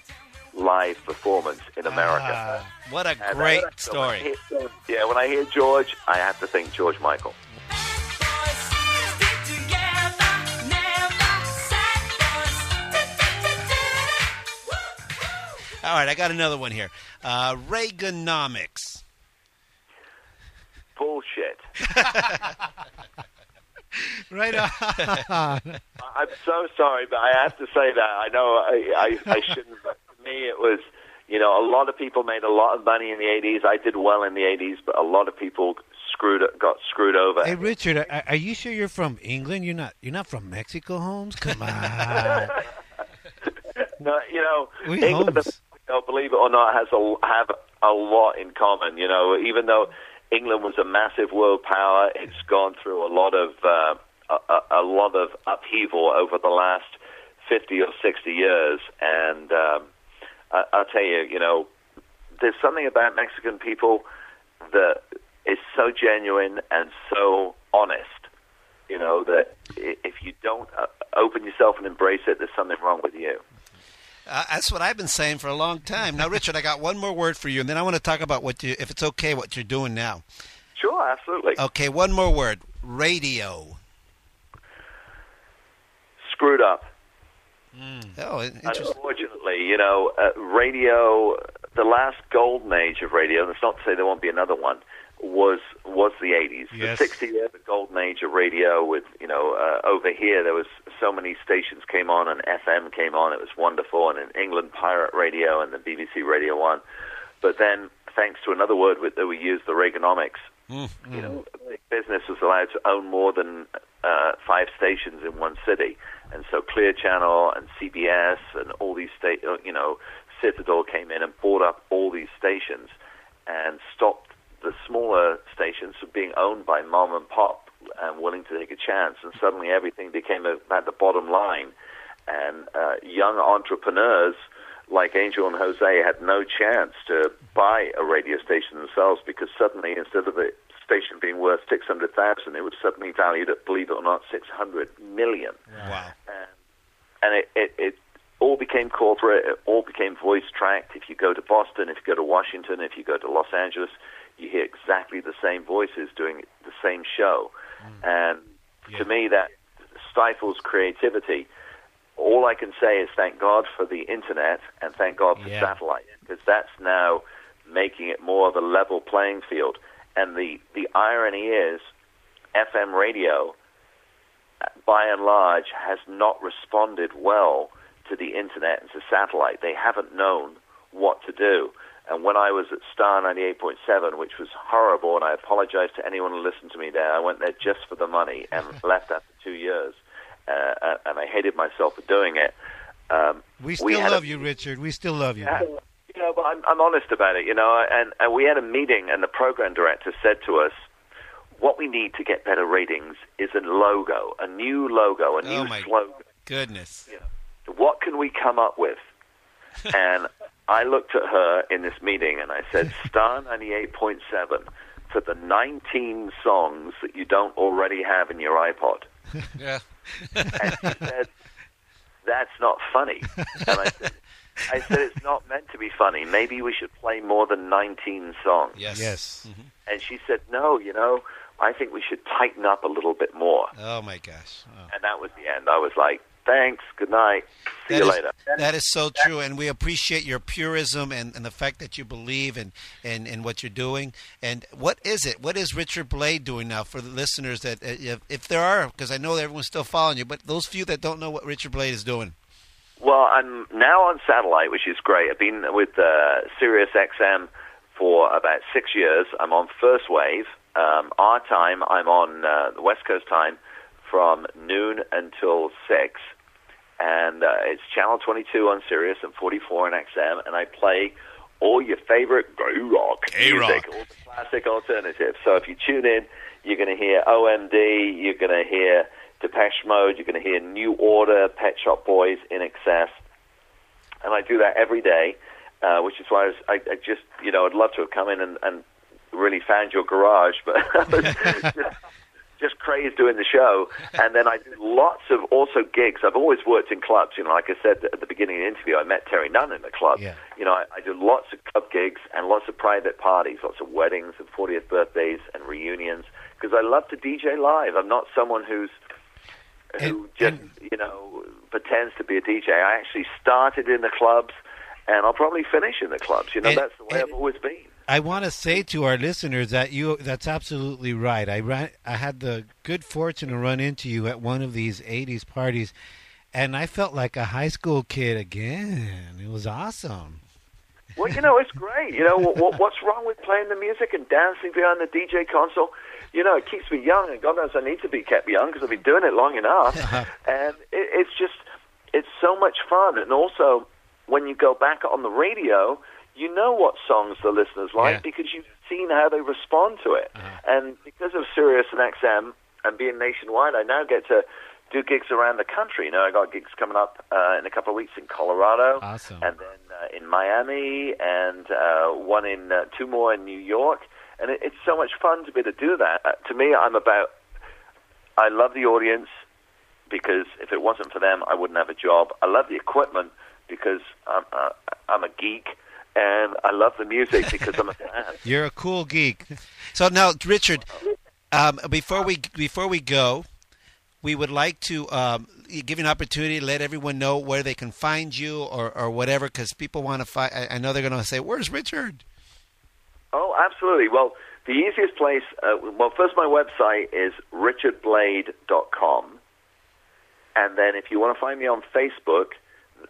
live performance in America. Ah, what a And, uh, great I story. hear- yeah, when I hear George, I have to think George Michael. All right, I got another one here. Uh, Reaganomics. Bullshit. Right on. I'm so sorry, but I have to say that. I know I, I, I shouldn't, but to me it was, you know, a lot of people made a lot of money in the 80s. I did well in the 80s, but a lot of people screwed got screwed over. Hey Richard, are, are you sure you're from England? You're not. You're not from Mexico, Holmes. Come on. No, you know, We England, Holmes. believe it or not, has a have a lot in common. You know, even though England was a massive world power, it's gone through a lot of uh, a, a, lot of upheaval over the last fifty or sixty years. And um, I, I'll tell you, you know, there's something about Mexican people that is so genuine and so honest. You know that if you don't uh, open yourself and embrace it, there's something wrong with you. Uh, that's what I've been saying for a long time. Now, Richard, I got one more word for you, and then I want to talk about what you, if it's okay, what you're doing now. Sure, absolutely. Okay, one more word. Radio. Screwed up. Oh, interesting. Unfortunately, you know, uh, radio, the last golden age of radio, and it's not to say there won't be another one, was was the 80s. Yes. The 60s, the golden age of radio with, you know, uh, over here there was so many stations came on and FM came on. It was wonderful. And in England, pirate radio and the BBC Radio 1. But then, thanks to another word that we use, the Reaganomics, you know, business was allowed to own more than uh, five stations in one city, and so Clear Channel and CBS and all these sta- uh, you know, Citadel came in and bought up all these stations and stopped the smaller stations from being owned by mom and pop and willing to take a chance, and suddenly everything became about the bottom line, and uh, young entrepreneurs like Angel and Jose had no chance to buy a radio station themselves because suddenly instead of the station being worth six hundred thousand, it was suddenly valued at, believe it or not, six hundred million. Wow. And, and it, it, it all became corporate. It all became voice tracked. If you go to Boston, if you go to Washington, if you go to Los Angeles, you hear exactly the same voices doing the same show. Mm. And to me, that stifles creativity. All I can say is thank God for the internet and thank God for Yeah. satellite because that's now making it more of a level playing field. And the, the irony is, FM radio, by and large, has not responded well to the internet and to satellite. They haven't known what to do. And when I was at Star 98.7, which was horrible, and I apologize to anyone who listened to me there, I went there just for the money and left after two years. Uh, uh, and I hated myself for doing it. Um, We still a- love you, Richard. We still love you. yeah, you know, but I'm, I'm honest about it, you know. And, and we had a meeting, and the program director said to us, "What we need to get better ratings is a logo, a new logo, a new Oh, my slogan. goodness. What can we come up with?" and I looked at her in this meeting, and I said, "Star 98.7 for the 19 songs that you don't already have in your iPod." Yeah. And she said, "That's not funny." And I said, I said it's not meant to be funny. Maybe we should play more than 19 songs. Yes. Yes. Mm-hmm. And she said, no, you know, I think we should tighten up a little bit more. Oh my gosh. Oh. And that was the end. I was like, thanks, good night, see That you is- later. That is so true, and we appreciate your purism and, and the fact that you believe in, in, in what you're doing. And what is it? What is Richard Blade doing now for the listeners that, uh, if, if there are, because I know everyone's still following you, but those few that don't know what Richard Blade is doing? Well, I'm now on satellite, which is great. I've been with uh, Sirius XM for about six years. I'm on First Wave. Um, our time, I'm on uh, the West Coast time from noon until 6. And uh, it's Channel 22 on Sirius and 44 on XM. And I play all your favorite gay rock music, all the classic alternatives. So if you tune in, you're going to hear OMD, you're going to hear Depeche Mode, you're going to hear New Order, Pet Shop Boys, INXS, and I do that every day, uh, which is why I, was, I, I just, you know, I'd love to have come in and, and really found your garage, but just, crazed doing the show. And then I do lots of also gigs. I've always worked in clubs. You know, like I said at the beginning of the interview, I met Terri Nunn in the club. Yeah. You know, I, I do lots of club gigs and lots of private parties, lots of weddings and 40th birthdays and reunions because I love to DJ live. I'm not someone who's who just you know pretends to be a DJ. I actually started in the clubs, and I'll probably finish in the clubs. You know, And- that's the way I've always been. I want to say to our listeners that you that's absolutely right. I ran I had the good fortune to run into you at one of these 80s parties and I felt like a high school kid again. It was awesome. Well, you know, it's great. You know, what, what, what's wrong with playing the music and dancing behind the DJ console? You know, it keeps me young, and God knows I need to be kept young because I've been doing it long enough. and it, it's just, it's so much fun. And also, when you go back on the radio, you know what songs the listeners like Yeah. because you've seen how they respond to it. And because of Sirius and XM and being nationwide, I now get to do gigs around the country. You know, I got gigs coming up uh, in a couple of weeks in Colorado Awesome. and then uh, in Miami, and uh, one in uh, two more in New York. And it, it's so much fun to be able to do that. Uh, to me, I'm about. I love the audience because if it wasn't for them, I wouldn't have a job. I love the equipment because I'm uh, I'm a geek, and I love the music because I'm a fan. You're a cool geek. So now, Richard, um, before we before we go, we would like to um, give you an opportunity to let everyone know where they can find you or, or whatever, because people want to find. I I know they're going to say, "Where's Richard?" Oh, absolutely. Well, the easiest place, uh, well, first, my website is richardblade.com. And then if you want to find me on Facebook,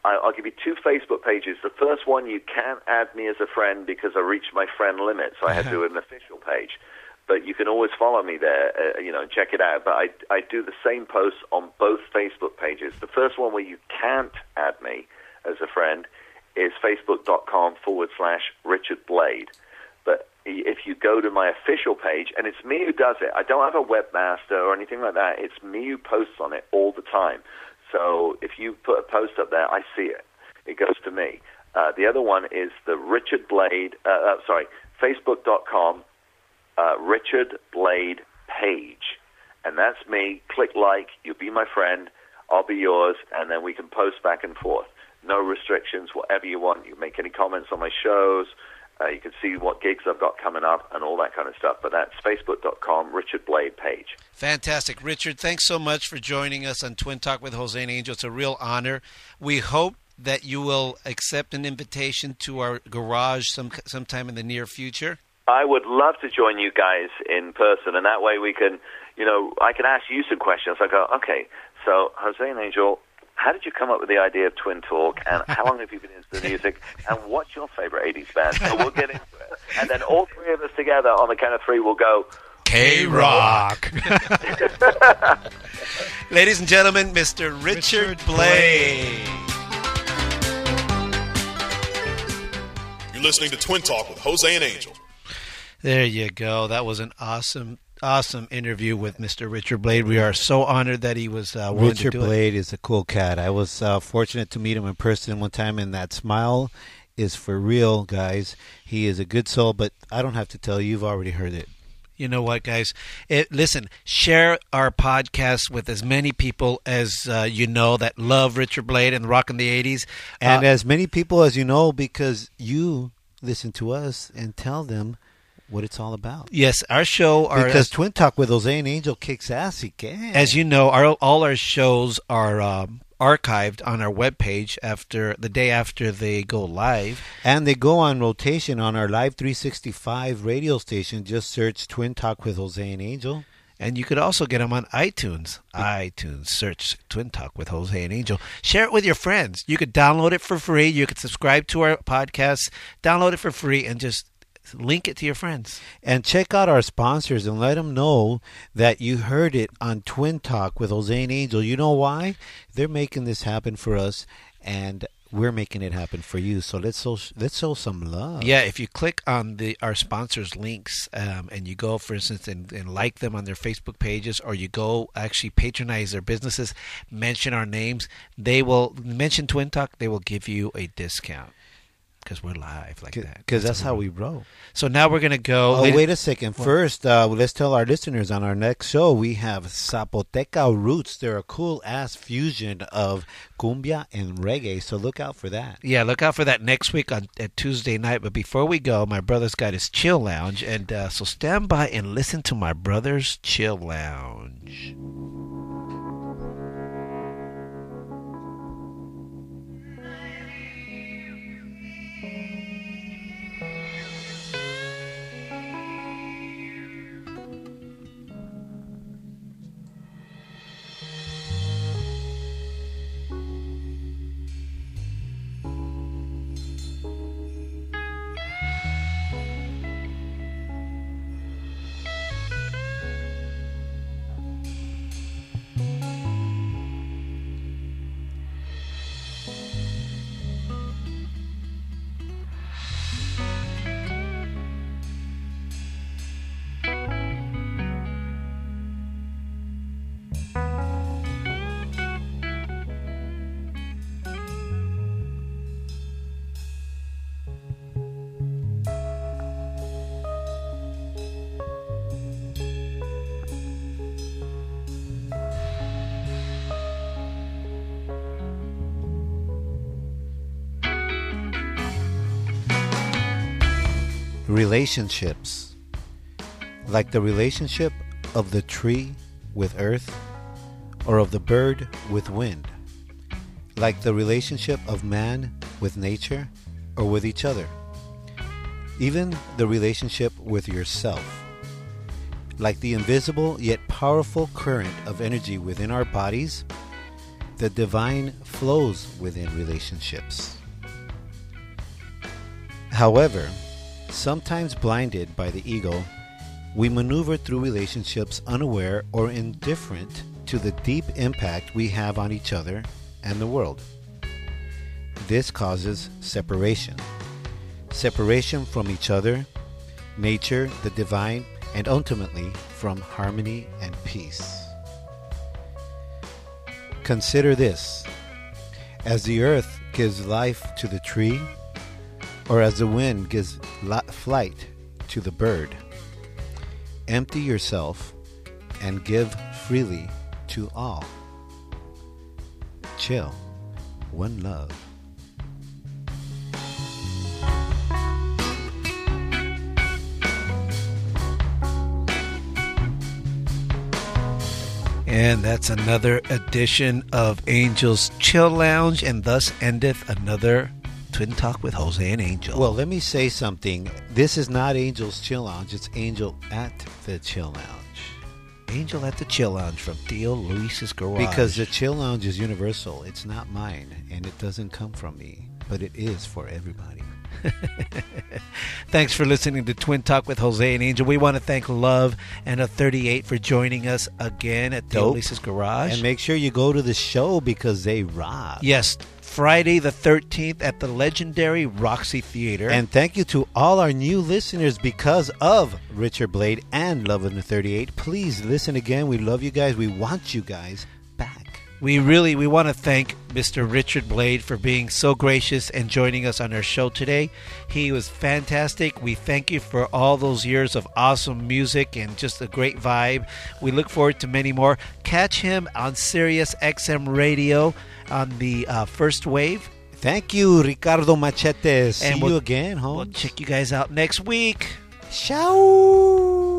I'll give you two Facebook pages. The first one, you can't add me as a friend because I reached my friend limit, so I had to do an official page. But you can always follow me there, uh, you know, and check it out. But I, I do the same posts on both Facebook pages. The first one where you can't add me as a friend is facebook.com forward slash Richard Blade. But if you go to my official page, and it's me who does it, I don't have a webmaster or anything like that. It's me who posts on it all the time. So if you put a post up there, I see it. It goes to me. Uh, the other one is the Richard Blade, uh, uh, sorry, facebook.com, uh, Richard Blade page. And that's me. Click like, you'll be my friend, I'll be yours, and then we can post back and forth. No restrictions, whatever you want. You make any comments on my shows. Uh, you can see what gigs I've got coming up and all that kind of stuff. But that's facebook.com, Richard Blade page. Fantastic, Richard. Thanks so much for joining us on Twin Talk with Jose and Angel. It's a real honor. We hope that you will accept an invitation to our garage some sometime in the near future. I would love to join you guys in person, and that way we can, you know, I can ask you some questions. I go, okay, so Jose and Angel, how did you come up with the idea of Twin Talk, and how long have you been into the music, and what's your favorite 80s band? So we'll get into it. And then all three of us together on the count of three will go, K Rock. Ladies and gentlemen, Mr. Richard, Blade. You're listening to Twin Talk with Jose and Angel. There you go. That was an awesome, awesome interview with Mr. Richard Blade. We are so honored that he was uh, willing Richard to do. Blade is a cool cat. I was uh, fortunate to meet him in person one time, and that smile is for real, guys. He is a good soul, but I don't have to tell you, you've already heard it. You know what, guys? It, listen, share our podcast with as many people as uh, you know that love Richard Blade and rock in the 80s. And Uh, as many people as you know, because you listen to us and tell them what it's all about. yes, our show are Because Twin Talk with Jose and Angel kicks ass. He can. as you know, our all our shows are um, archived on our webpage after the day after they go live. And they go on rotation on our Live 365 radio station. Just search Twin Talk with Jose and Angel. And you could also get them on iTunes. iTunes, search Twin Talk with Jose and Angel. Share it with your friends. You could download it for free. You could subscribe to our podcast, download it for free, and just link it to your friends. And check out our sponsors and let them know that you heard it on Twin Talk with Jose and Angel. You know why? They're making this happen for us, and we're making it happen for you. So let's show, let's show some love. Yeah, if you click on the our sponsors links um, and you go, for instance, and, and like them on their Facebook pages, or you go actually patronize their businesses, mention our names, they will mention Twin Talk. They will give you a discount because we're live like that. Because that's how we roll. So now we're gonna go. Oh, wait a second. First, uh, let's tell our listeners on our next show we have Zapoteca Roots. They're a cool ass fusion of cumbia and reggae, so look out for that. Yeah, look out for that next week on at Tuesday night. But before we go, my brother's got his chill lounge, and uh, so stand by and listen to my brother's chill lounge. Relationships. Like the relationship of the tree with earth or of the bird with wind. Like the relationship of man with nature or with each other. Even the relationship with yourself. Like the invisible yet powerful current of energy within our bodies, the divine flows within relationships. However, sometimes blinded by the ego, we maneuver through relationships unaware or indifferent to the deep impact we have on each other and the world. This causes separation. Separation from each other, nature, the divine, and ultimately from harmony and peace. Consider this as the earth gives life to the tree, or as the wind gives flight to the bird. Empty yourself and give freely to all. Chill. One love. And that's another edition of Angel's Chill Lounge, and thus endeth another Twin Talk with Jose and Angel. Well, let me say something. This is not Angel's Chill Lounge, it's Angel at the Chill Lounge. Angel at the Chill Lounge from Theo Luis's Garage. Because the Chill Lounge is universal. It's not mine, and it doesn't come from me, but it is for everybody. Thanks for listening to Twin Talk with Jose and Angel. We want to thank Love and a 38 for joining us again at Theo Dope. Luis's Garage. And make sure you go to the show because they rock. yes, Friday the 13th at the legendary Roxy Theater. And thank you to all our new listeners because of Richard Blade and Love of the 38. Please listen again. We love you guys. We want you guys back. We really we want to thank Mr. Richard Blade for being so gracious and joining us on our show today. He was fantastic. We thank you for all those years of awesome music and just a great vibe. We look forward to many more. Catch him on Sirius XM Radio on the uh, first wave. Thank you, Ricardo Machete. See And you we'll- again, home. We'll check you guys out next week. Ciao.